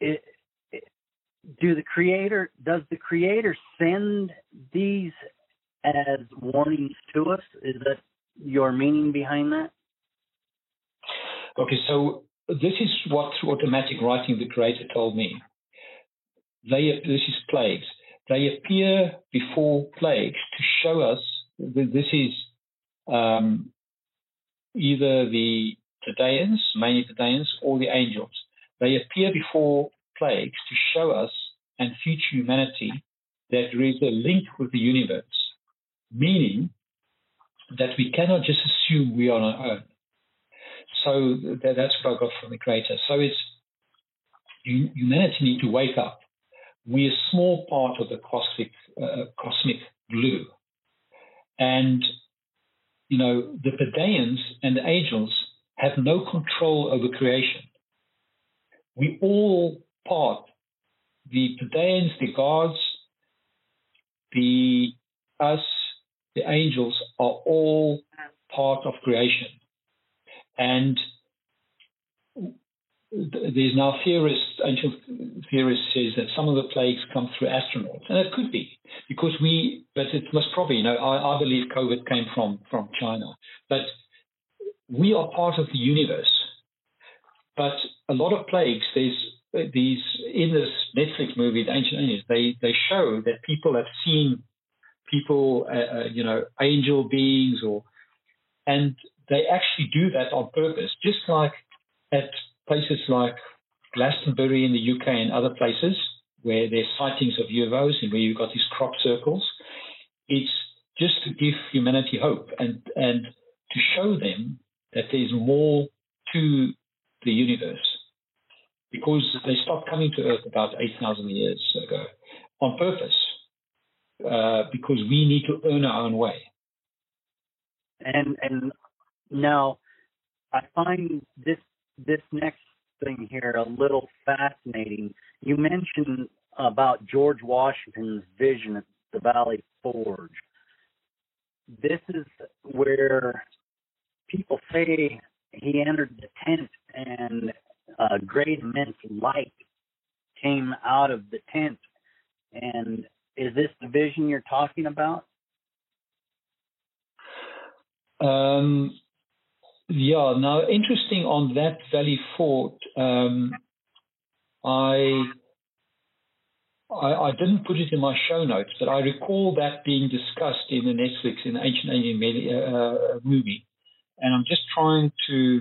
It, it, do the creator does the creator send these as warnings to us? Is that your meaning behind that? Okay, so this is what automatic writing the creator told me. They this is plagues. They appear before plagues to show us that this is um, either the Pleiadians, mainly Pleiadians, or the angels. They appear before plagues to show us and future humanity that there is a link with the universe, meaning that we cannot just assume we are on our own. So that's what I got from the Creator. So it's humanity need to wake up. We're a small part of the cosmic uh, cosmic blue, and you know the Pleiadians and the angels have no control over creation. We all part the Pleiadians, the gods, the us, the angels are all part of creation. And there's now theorists, ancient theorists says that some of the plagues come through astronauts, and it could be because we, but it must probably, you know, I, I believe COVID came from from China, but we are part of the universe. But a lot of plagues, there's these in this Netflix movie, The Ancient Aliens, they they show that people have seen people, uh, uh, you know, angel beings, or and they actually do that on purpose, just like at places like Glastonbury in the UK and other places where there's sightings of UFOs and where you've got these crop circles. It's just to give humanity hope and and to show them that there's more to the universe because they stopped coming to Earth about 8,000 years ago on purpose uh, because we need to earn our own way. And and now I find this this next thing here a little fascinating. You mentioned about George Washington's vision at the Valley Forge. This is where people say he entered the tent and a great immense light came out of the tent. And is this the vision you're talking about? Um, yeah. Now, interesting on that Valley Forge. Um, I, I, I didn't put it in my show notes, but I recall that being discussed in the Netflix in the Ancient Alien uh, movie, and I'm just trying to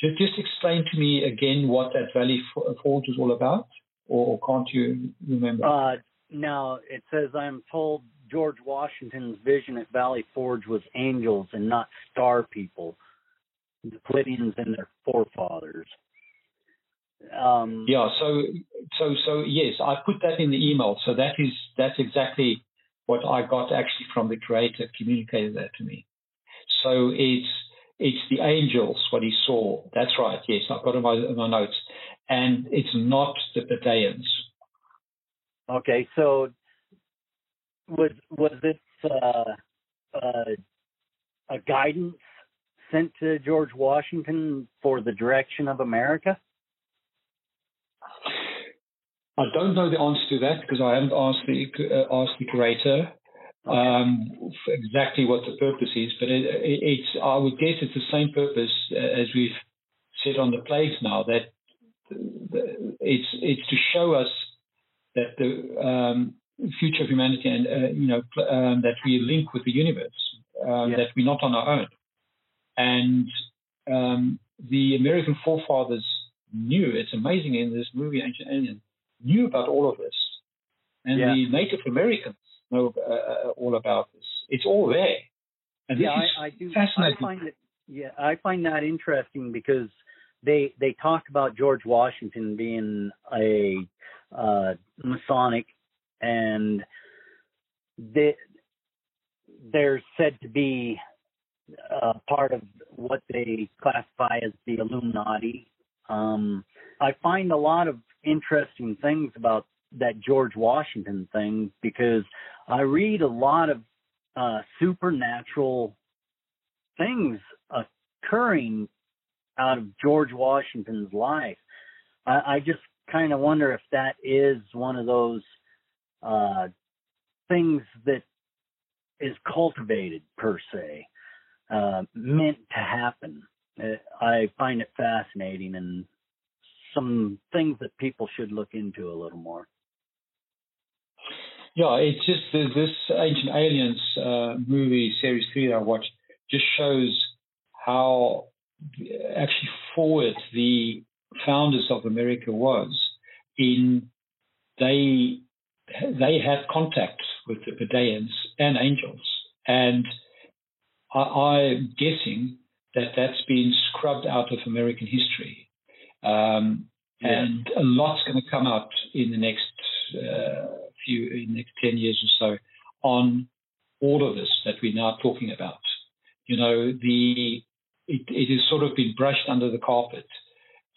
just, just explain to me again what that Valley Forge is all about, or, can't you remember? Uh, no, it says I'm told George Washington's vision at Valley Forge was angels and not star people, the Pleiadians and their forefathers. Um, yeah, so so so yes, I put that in the email. So that is that's exactly what I got actually from the creator communicated that to me. So it's it's the angels, what he saw. That's right. Yes, I've got it in my, in my notes. And it's not the Pleiadians. Okay, so was was it uh, uh, a guidance sent to George Washington for the direction of America? I don't know the answer to that because I haven't asked the uh, asked the um, exactly what the purpose is, but it, it, it's I would guess it's the same purpose as we've said on the plagues now that it's it's to show us that the um, future of humanity and uh, you know um, that we link with the universe, um, that we're not on our own, and um, the American forefathers knew. It's amazing in this movie, Ancient Alien, knew about all of this, and yeah. the Native Americans know uh, uh, all about this. It's all there, and yeah, I, I do. Fascinating. I find it. Yeah, I find that interesting because they they talk about George Washington being a uh, Masonic, and they they're said to be uh, part of what they classify as the Illuminati. Um, I find a lot of interesting things about that George Washington thing because I read a lot of uh, supernatural things occurring out of George Washington's life. I, I just kind of wonder if that is one of those uh, things that is cultivated per se, uh, meant to happen. Uh, I find it fascinating and some things that people should look into a little more. Yeah, it's just this Ancient Aliens uh, movie series three that I watched just shows how actually forward the founders of America was in they they had contact with the Pleiadians and angels, and I, am guessing that that's been scrubbed out of American history, um, yeah. and a lot's going to come out in the next uh, few in the next ten years or so on all of this that we're now talking about. You know, the it, it has sort of been brushed under the carpet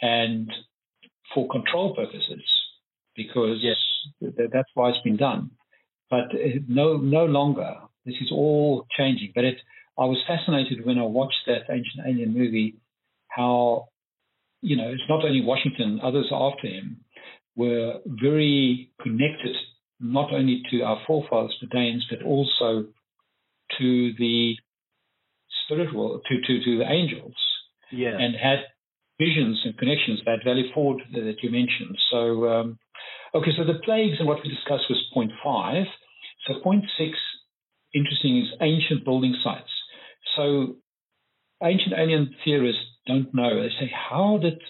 and for control purposes because yes. th- that's why it's been done. But uh, no, no longer. This is all changing. But it, I was fascinated when I watched that Ancient Alien movie, how, you know, it's not only Washington, others after him were very connected, not only to our forefathers, the Danes, but also to the spiritual to, to, to the angels yeah. and had visions and connections that Valley Forge that you mentioned. So, um, okay, so the plagues and what we discussed was point five. So, point six, interesting, is ancient building sites. So, ancient alien theorists don't know. They say, how did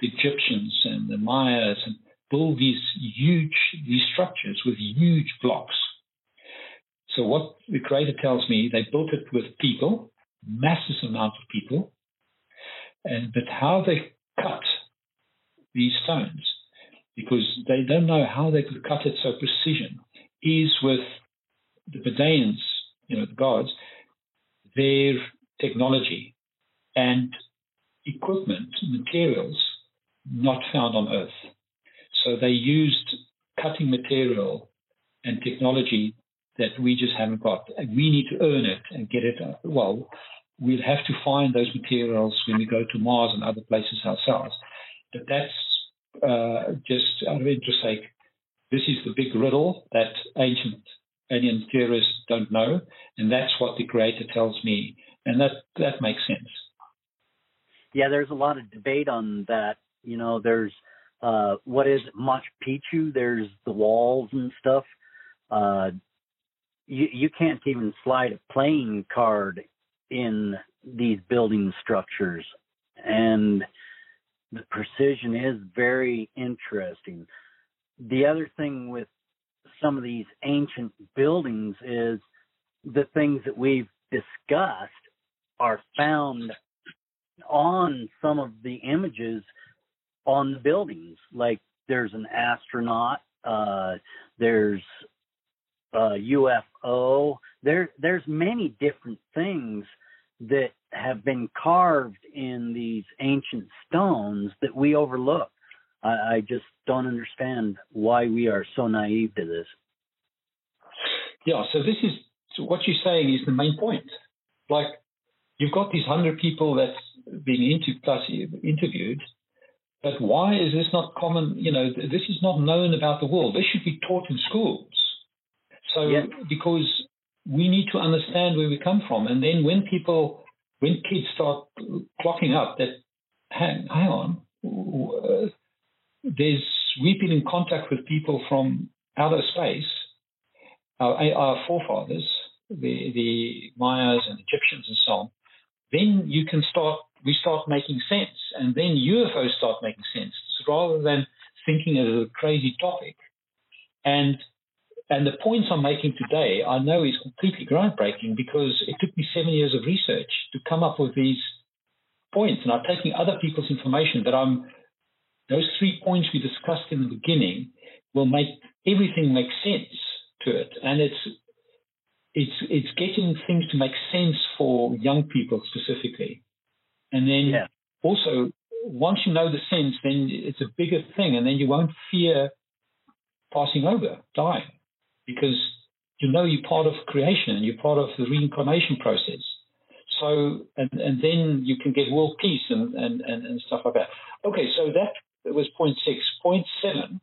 the Egyptians and the Mayas build these huge these structures with huge blocks? So, what the creator tells me, they built it with people massive amount of people, and but how they cut these stones, because they don't know how they could cut it so precision, is with the Pleiadians, you know, the gods, their technology and equipment, materials not found on Earth. So they used cutting material and technology that we just haven't got. We need to earn it and get it. Well, we'll have to find those materials when we go to Mars and other places ourselves. But that's uh, just out of interest sake. This is the big riddle that ancient alien theorists don't know, and that's what the creator tells me, and that that makes sense. Yeah, there's a lot of debate on that. You know, there's uh, what is Machu Picchu? There's the walls and stuff. Uh, you you can't even slide a playing card in these building structures. And the precision is very interesting. The other thing with some of these ancient buildings is the things that we've discussed are found on some of the images on the buildings. Like there's an astronaut, uh, there's a UFO. There, there's many different things that have been carved in these ancient stones that we overlook. I, I just don't understand why we are so naive to this. Yeah, so this is so what you're saying is the main point. Like you've got these hundred people that's being into, plus interviewed, but why is this not common? You know, this is not known about the world. This should be taught in schools. So yeah. because we need to understand where we come from. And then when people, when kids start clocking up that, hang, hang on, uh, there's, we've been in contact with people from outer space, our, our forefathers, the, the Mayas and Egyptians and so on, then you can start we start making sense. And then UFOs start making sense. So rather than thinking of a crazy topic. And and the points I'm making today, I know is completely groundbreaking because it took me seven years of research to come up with these points. And I'm taking other people's information that I'm those three points we discussed in the beginning will make everything make sense to it. And it's it's it's getting things to make sense for young people specifically. And then yeah. also once you know the sense, then it's a bigger thing, and then you won't fear passing over, dying, because you know you're part of creation and you're part of the reincarnation process. So, and, and then you can get world peace and, and, and, and stuff like that. Okay, so that was point six. Point seven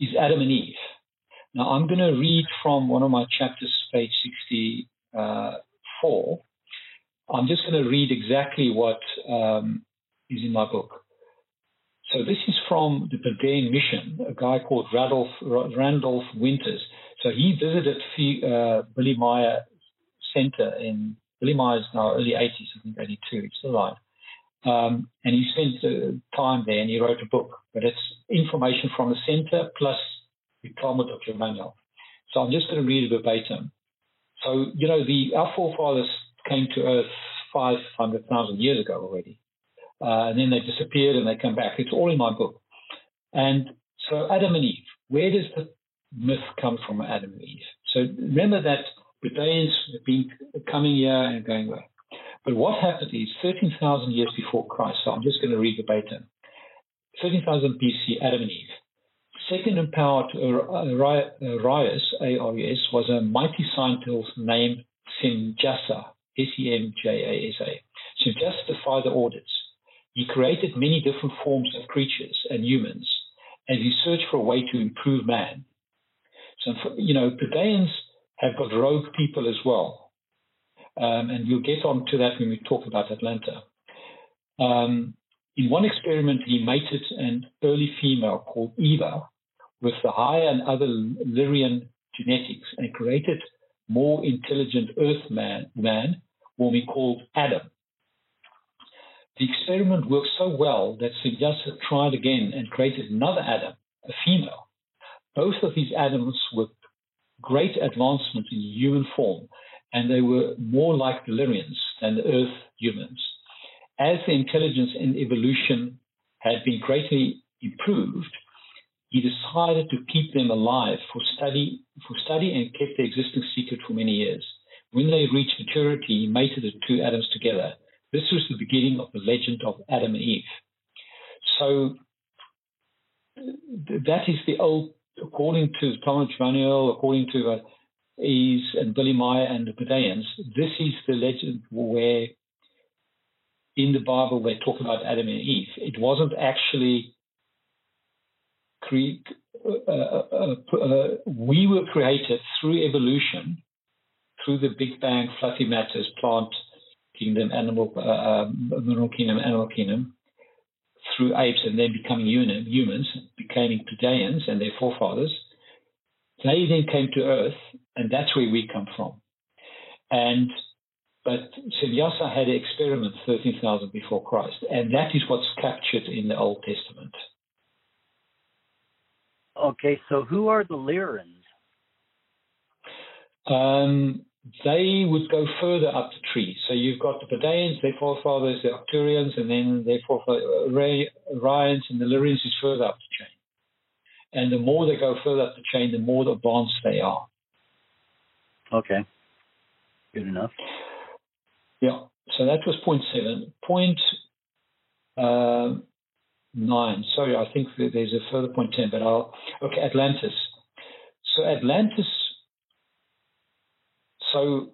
is Adam and Eve. Now, I'm going to read from one of my chapters, page 64. Uh, I'm just going to read exactly what um, is in my book. So this is from the Beguine mission, a guy called Randolph, Randolph Winters. So he visited uh, Billy Meier Center in Billy Meier's now early 80s, I think 82, he's still alive. Um, and he spent uh, time there and he wrote a book. But it's information from the center plus the Talmud of Jmmanuel. So I'm just going to read it verbatim. So, you know, the our forefathers came to Earth 500,000 years ago already uh, and then they disappeared and they come back. It's all in my book. And so Adam and Eve, where does the myth come from, Adam and Eve? So remember that the Judeans have been coming here and going away. But what happened is 13,000 years before Christ, so I'm just going to read verbatim. 13,000 BC, Adam and Eve. Second in power to Arus, A-R-U-S, was a mighty scientist named Semjasa, S-E-M-J-A-S-A. Semjasa defied the orders. He created many different forms of creatures and humans, and he searched for a way to improve man. So, you know, Pleiadians have got rogue people as well. Um, and we'll get on to that when we talk about Atlantis. Um, in one experiment, he mated an early female called Eva with the higher and other Lyrian genetics and created more intelligent Earth man, man whom he called Adam. The experiment worked so well that Semjasa tried again and created another Adam, a female. Both of these Adams were great advancements in human form, and they were more like the Lyrians than the Earth humans. As the intelligence and evolution had been greatly improved, he decided to keep them alive for study, for study and kept their existence secret for many years. When they reached maturity, he mated the two Adams together this was the beginning of the legend of Adam and Eve. So that is the old, according to Thomas Manuel, according to uh, and Billy Meier and the Judeans, this is the legend where in the Bible they talk about Adam and Eve. It wasn't actually cre- uh, uh, uh, uh we were created through evolution, through the Big Bang, fluffy matters, plant, kingdom, animal, uh, um, mineral kingdom, animal kingdom, through apes and then becoming humans, becoming Pleiadians and their forefathers. They then came to Earth, and that's where we come from. And but Semjasa had an experiment 13,000 before Christ, and that is what's captured in the Old Testament. Okay, so who are the Lyrians? Um, they would go further up the tree. So you've got the Pleiadians, their forefathers, the Arcturians, and then their forefathers, Orions, and the Lyrians is further up the chain. And the more they go further up the chain, the more advanced they are. Okay. Good enough. Yeah. So that was point seven. Point uh, nine. Sorry, I think there's a further point ten, but I'll. Okay, Atlantis. So Atlantis so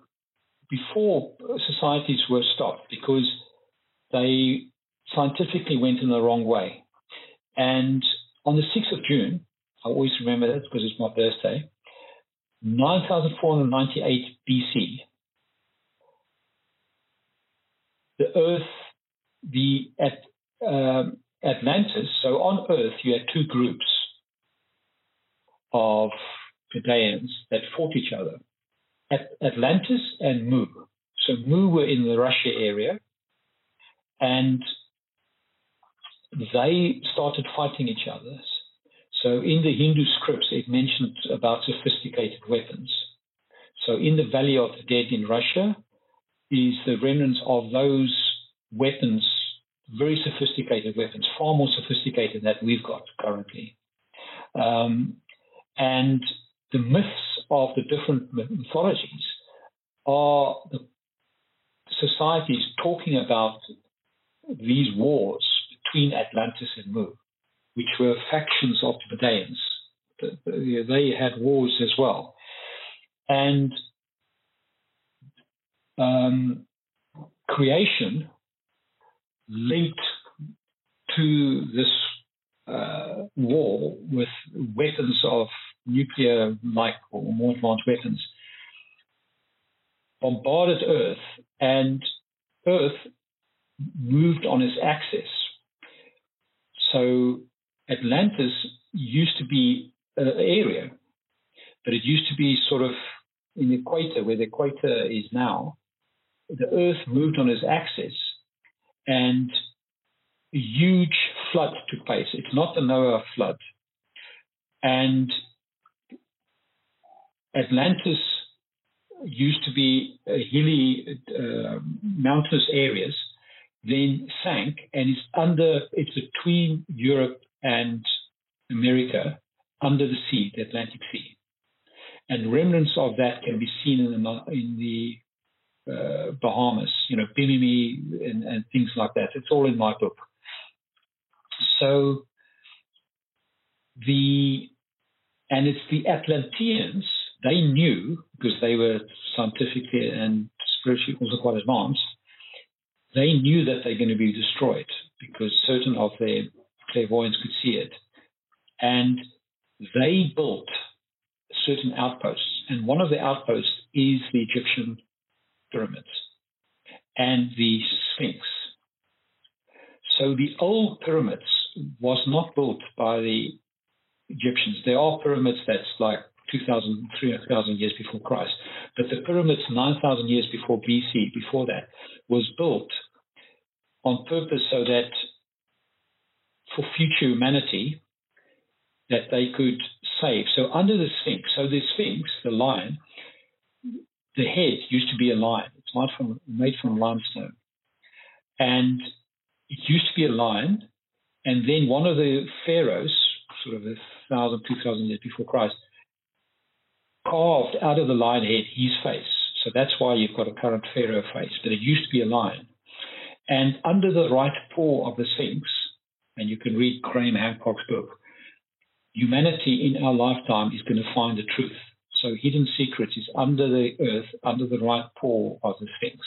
before societies were stopped because they scientifically went in the wrong way. And on the 6th of June, I always remember that because it's my birthday, 9498 BC, the Earth, the at, um, Atlantis, so on Earth you had two groups of Pleiadians that fought each other. Atlantis and Mu. So Mu were in the Russia area, and they started fighting each other. So in the Hindu scripts, it mentioned about sophisticated weapons. So in the Valley of the Dead in Russia is the remnants of those weapons, very sophisticated weapons, far more sophisticated than that we've got currently. Um, and the myths of the different mythologies are the societies talking about these wars between Atlantis and Mu, which were factions of the Medeans. They had wars as well. And um, creation linked to this uh, war with weapons of nuclear like or more advanced weapons bombarded Earth, and Earth moved on its axis. So Atlantis used to be uh, an area, but it used to be sort of in the equator, where the equator is now. The Earth moved on its axis, and a huge flood took place. It's not the Noah flood. And Atlantis used to be a hilly, uh, mountainous areas, then sank and is under, it's between Europe and America, under the sea, the Atlantic Sea. And remnants of that can be seen in the, in the uh, Bahamas, you know, Bimini and, and things like that. It's all in my book. So the, and it's the Atlanteans they knew, because they were scientifically and spiritually also quite advanced, they knew that they're going to be destroyed because certain of their clairvoyants could see it. And they built certain outposts. And one of the outposts is the Egyptian pyramids and the Sphinx. So the old pyramids was not built by the Egyptians. There are pyramids that's like 2,000, 3,000 years before Christ. But the pyramids 9,000 years before BC, before that, was built on purpose so that for future humanity, that they could save. So under the Sphinx, so the Sphinx, the lion, the head used to be a lion. It's made from, made from limestone. And it used to be a lion. And then one of the pharaohs, sort of a thousand, two thousand years before Christ, carved out of the lion head his face. So that's why you've got a current pharaoh face, but it used to be a lion. And under the right paw of the Sphinx, and you can read Graham Hancock's book, humanity in our lifetime is going to find the truth. So hidden secrets is under the earth, under the right paw of the Sphinx.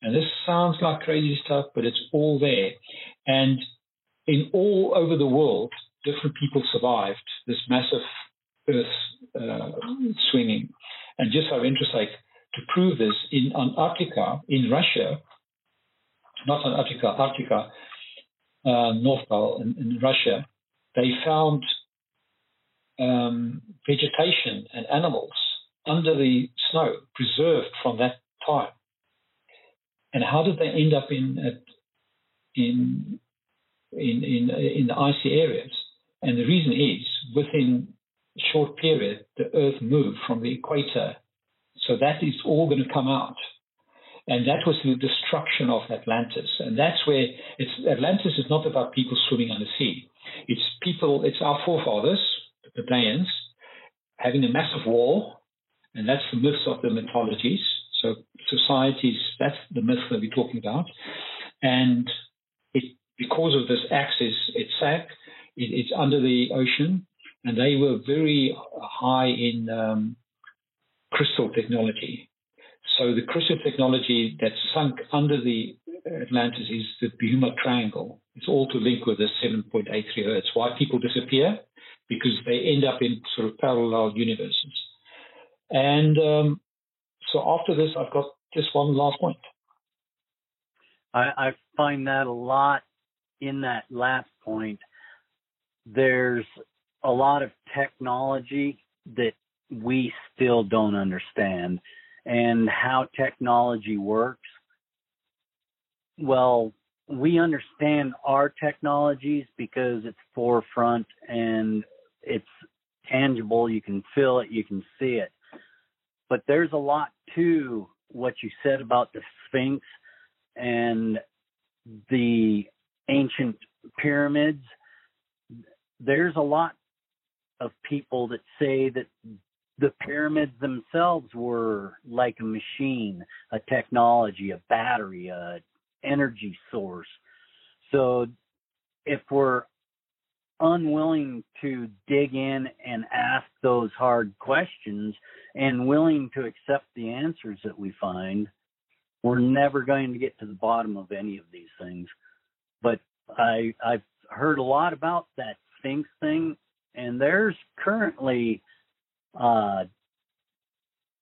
And this sounds like crazy stuff, but it's all there. And in all over the world, different people survived this massive Earth uh, swinging. And just out of interest, like to prove this, in Antarctica, in Russia, not Antarctica, Arctica, uh, North Pole in, in, Russia, they found um, vegetation and animals under the snow preserved from that time. And how did they end up in in in in, in the icy areas? And the reason is within short period, the Earth moved from the equator. So that is all going to come out. And that was the destruction of Atlantis. And that's where it's Atlantis is not about people swimming on the sea. It's people, it's our forefathers, the Pleiadians, having a massive war. And that's the myths of the mythologies. So societies, that's the myth that we're talking about. And it, because of this axis, it sank. It, it's under the ocean and they were very high in um, crystal technology. So the crystal technology that sunk under the Atlantis is the Bermuda Triangle. It's all to link with the 7.83 hertz. Why people disappear? Because they end up in sort of parallel universes. And um, so after this, I've got just one last point. I, I find that a lot in that last point. There's a lot of technology that we still don't understand and how technology works. Well, we understand our technologies because it's forefront and it's tangible. You can feel it, you can see it. But there's a lot to what you said about the Sphinx and the ancient pyramids. There's a lot of people that say that the pyramids themselves were like a machine, a technology, a battery, a energy source. So if we're unwilling to dig in and ask those hard questions and willing to accept the answers that we find, we're never going to get to the bottom of any of these things. But I I've heard a lot about that Sphinx thing, and there's currently uh,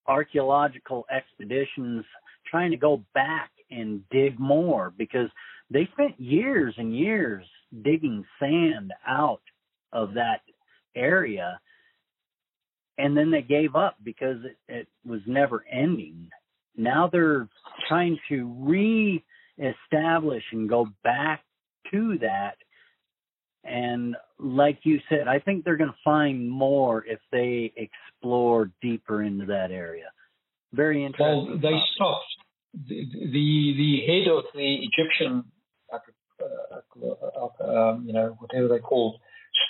archaeological expeditions trying to go back and dig more because they spent years and years digging sand out of that area. And then they gave up because it, it was never ending. Now they're trying to re-establish and go back to that. And like you said i think they're going to find more if they explore deeper into that area. Very interesting well they stopped. The, the the head of the egyptian uh, um, you know whatever they called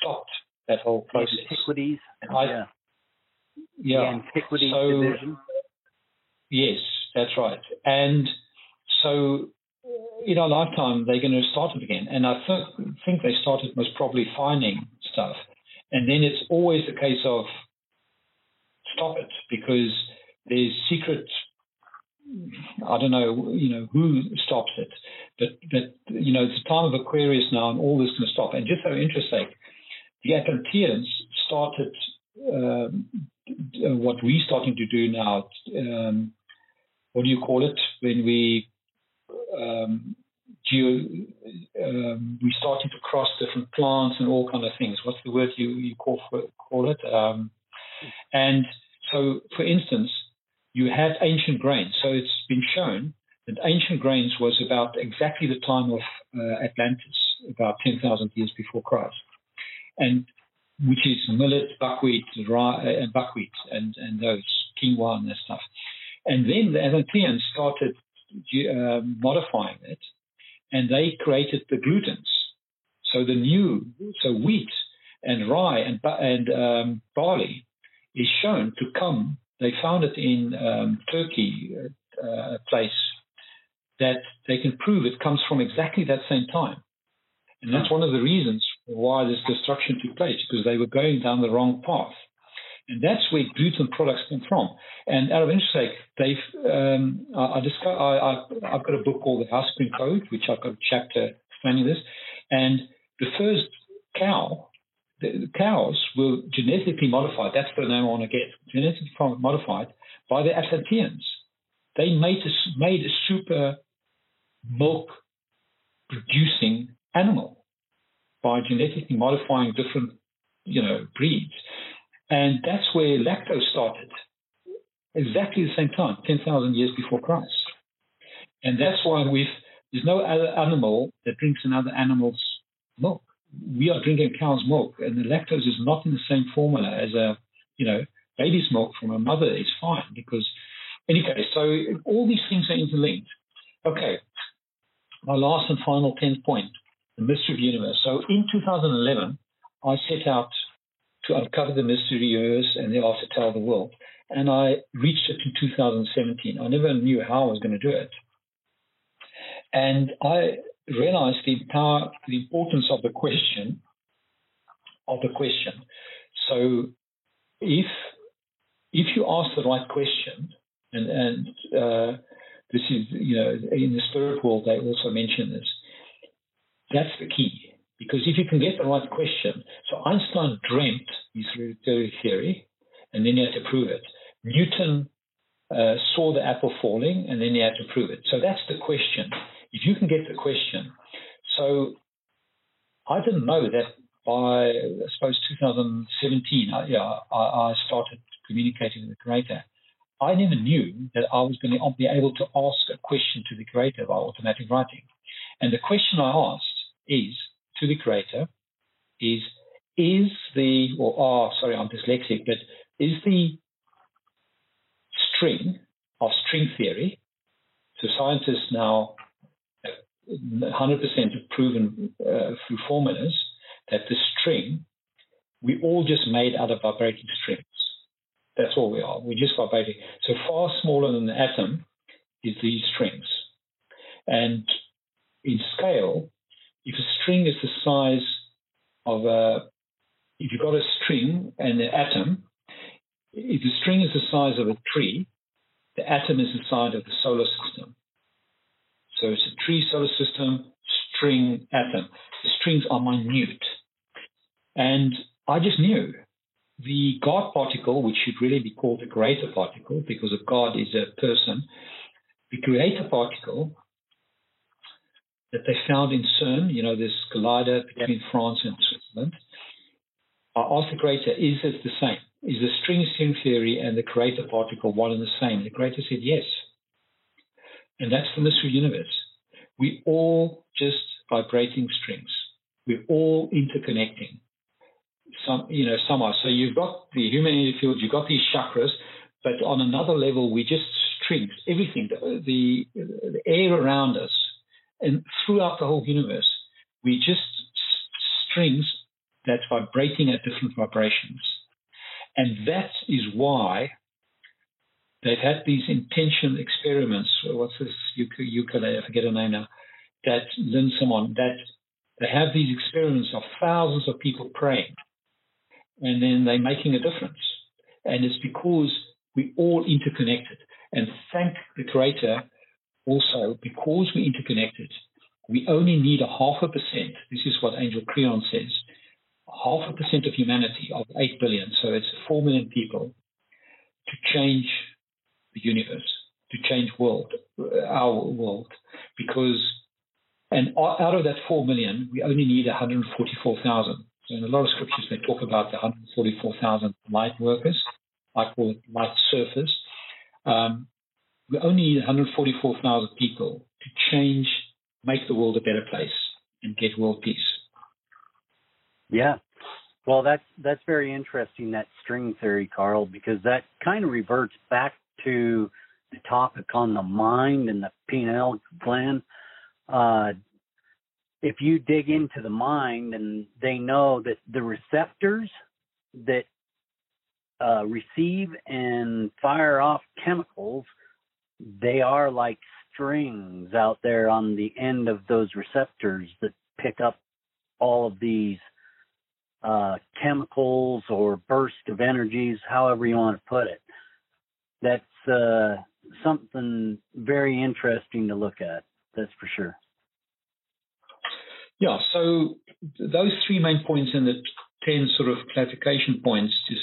stopped that whole process. Antiquities I, yeah. Yeah. The antiquities so, division. yes that's right. And so in our lifetime, they're going to start it again. And I th- think they started most probably finding stuff. And then it's always a case of stop it because there's secret. I don't know, you know, who stops it, but but you know, it's the time of Aquarius now, and all this to stop. And just so interesting, the Atlanteans started um, what we're starting to do now. Um, what do you call it when we um, geo, um, we starting to cross different plants and all kind of things. What's the word you, you call for, call it? Um, and so, for instance, you have ancient grains. So it's been shown that ancient grains was about exactly the time of uh, Atlantis, about 10,000 years before Christ, and which is millet, buckwheat, rye, and buckwheat, and and those quinoa and that stuff. And then the Atlanteans started uh, modifying it, and they created the glutens. So the new, so wheat and rye and, and um, barley is shown to come. They found it in um, Turkey, uh, a place that they can prove it comes from exactly that same time. And that's one of the reasons why this destruction took place, because they were going down the wrong path. And that's where gluten products come from. And out of interest, Dave, um, I, I, discover, I, I, have got a book called The House Queen Code, which I've got a chapter explaining this. And the first cow, the, the cows were genetically modified. That's the name I want to get. Genetically modified by the Atlanteans. They made a, made a super milk producing animal by genetically modifying different, you know, breeds. And that's where lactose started, exactly the same time, 10,000 years before Christ. And that's why we've, there's no other animal that drinks another animal's milk. We are drinking cow's milk, and the lactose is not in the same formula as a, you know, baby's milk from a mother is fine because, anyway, so all these things are interlinked. Okay, my last and final 10th point, the mystery of the universe. So in 2011, I set out to uncover the mysterious and thereafter tell the world. And I reached it in 2017. I never knew how I was going to do it. And I realized the power, the importance of the question, of the question. So if if you ask the right question, and, and uh, this is, you know, in the spirit world, they also mention this, that's the key. Because if you can get the right question, so Einstein dreamt his relativity theory, and then he had to prove it. Newton uh, saw the apple falling, and then he had to prove it. So that's the question. If you can get the question, so I didn't know that by I suppose 2017, I, yeah, I, I started communicating with the creator. I never knew that I was going to be able to ask a question to the creator by automatic writing. And the question I asked is to the creator is is the or oh sorry I'm dyslexic, but is the string of string theory, so scientists now 100% have proven uh, through formulas that the string we all just made out of vibrating strings. That's all we are. We're just vibrating. So far smaller than the atom is these strings. And in scale, if a string is the size of a, if you've got a string and an atom, if the string is the size of a tree, the atom is the size of the solar system. So it's a tree solar system, string, atom. The strings are minute. And I just knew the God particle, which should really be called the creator particle, because a God is a person, the creator particle that they found in CERN, you know, this collider between France and Switzerland, I asked the creator, is it the same? Is the string string theory and the creator particle one and the same? The creator said yes. And that's the mystery universe. We all just vibrating strings. We're all interconnecting some, you know, somehow. So you've got the human energy field, you've got these chakras, but on another level, we just strings, everything, the, the, the air around us, and throughout the whole universe, we just strings that's vibrating at different vibrations. And that is why they've had these intention experiments. What's this ukulele? I forget her name now. That Lynn Simon, that they have these experiments of thousands of people praying and then they're making a difference. And it's because we're all interconnected. And thank the Creator also, because we're interconnected, we only need a half a percent. This is what Angel Kryon says half a percent of humanity, of 8 billion, so it's 4 million people, to change the universe, to change world, our world. Because, and out of that 4 million, we only need 144,000. So in a lot of scriptures, they talk about the 144,000 light workers. I call it light surfers. Um, we only need 144,000 people to change, make the world a better place, and get world peace. Yeah. Well, that's that's very interesting that string theory, Karl, because that kind of reverts back to the topic on the mind and the pineal gland. Uh, if you dig into the mind and they know that the receptors that uh, receive and fire off chemicals, they are like strings out there on the end of those receptors that pick up all of these uh, chemicals or burst of energies, however you want to put it. That's uh, something very interesting to look at. That's for sure. Yeah, so those three main points and the 10 sort of clarification points to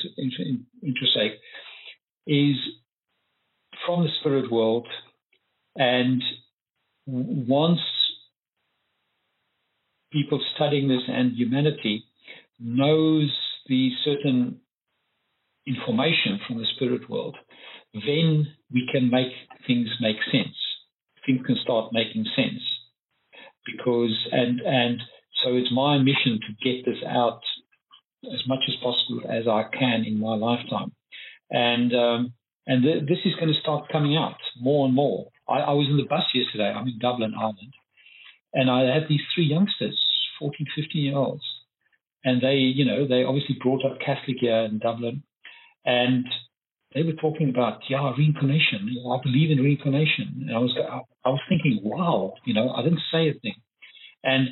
intersect is from the spirit world. And once people studying this and humanity knows the certain information from the spirit world, then we can make things make sense. Things can start making sense because and and so it's my mission to get this out as much as possible as I can in my lifetime, and um, and th- this is going to start coming out more and more. I, I, was in the bus yesterday. I'm in Dublin, Ireland, and I had these three youngsters, 14, 15 year olds, and they, you know, they obviously brought up Catholic here in Dublin, and they were talking about yeah reincarnation. I believe in reincarnation, and I was I was thinking, wow, you know, I didn't say a thing, and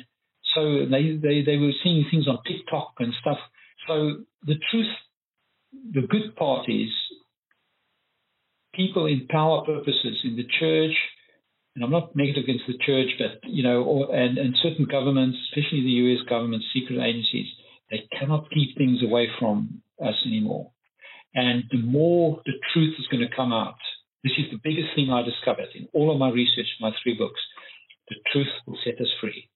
so they they they were seeing things on TikTok and stuff. So the truth, the good part is, people in power purposes in the church, and I'm not negative against the church, but you know, or, and and certain governments, especially the U.S. government, secret agencies, they cannot keep things away from us anymore. And the more the truth is going to come out, this is the biggest thing I discovered in all of my research, my three books. The truth will set us free.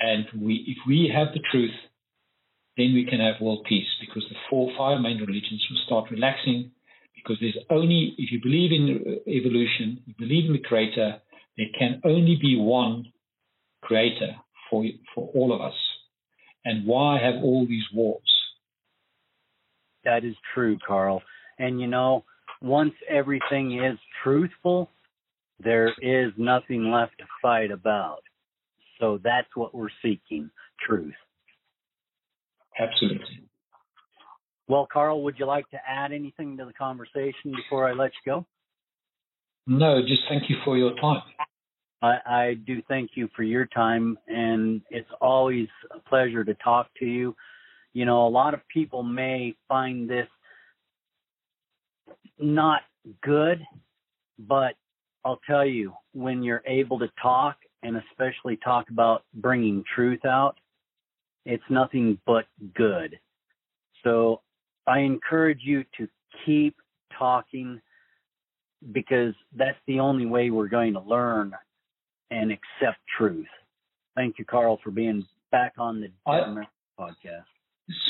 And we, if we have the truth, then we can have world peace because the four, five main religions will start relaxing because there's only, if you believe in uh, evolution, you believe in the creator, there can only be one creator for, for all of us. And why have all these wars? That is true, Karl. And you know, once everything is truthful, there is nothing left to fight about. So that's what we're seeking truth. Absolutely. Well, Karl, would you like to add anything to the conversation before I let you go? No, just thank you for your time. I, I do thank you for your time, and it's always a pleasure to talk to you. You know, a lot of people may find this not good, but I'll tell you, when you're able to talk and especially talk about bringing truth out, it's nothing but good. So I encourage you to keep talking because that's the only way we're going to learn and accept truth. Thank you, Karl, for being back on the I, podcast.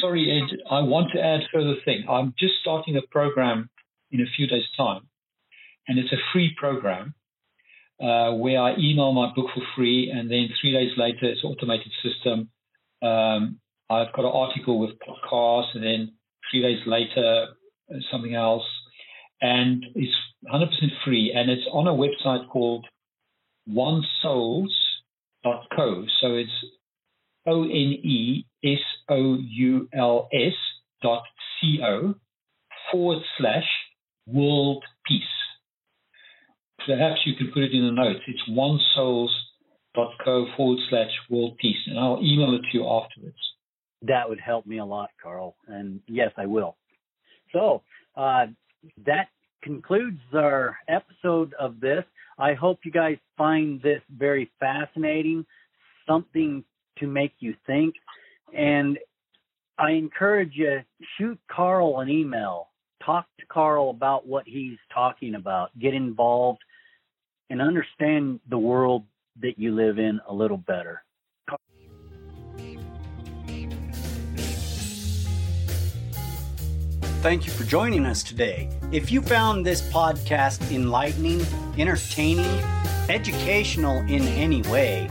Sorry, Ed, I want to add further thing. I'm just starting a program in a few days' time, and it's a free program uh, where I email my book for free, and then three days later, it's an automated system. Um, I've got an article with podcasts, and then three days later, uh, something else, and it's 100% free, and it's on a website called onesouls.co. So it's O N E S O U L S dot C O forward slash world peace. Perhaps you can put it in the notes. It's onesouls.co forward slash world peace, and I'll email it to you afterwards. That would help me a lot, Karl. And yes, I will. So uh, that concludes our episode of this. I hope you guys find this very fascinating, something to make you think. And I encourage you shoot Karl an email. Talk to Karl about what he's talking about. Get involved and understand the world that you live in a little better. Thank you for joining us today. If you found this podcast enlightening, entertaining, educational in any way,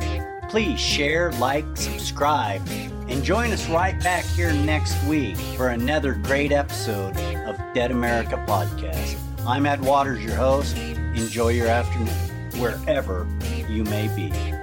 please share, like, subscribe, and join us right back here next week for another great episode of Dead America Podcast. I'm Ed Waters, your host. Enjoy your afternoon, wherever you may be.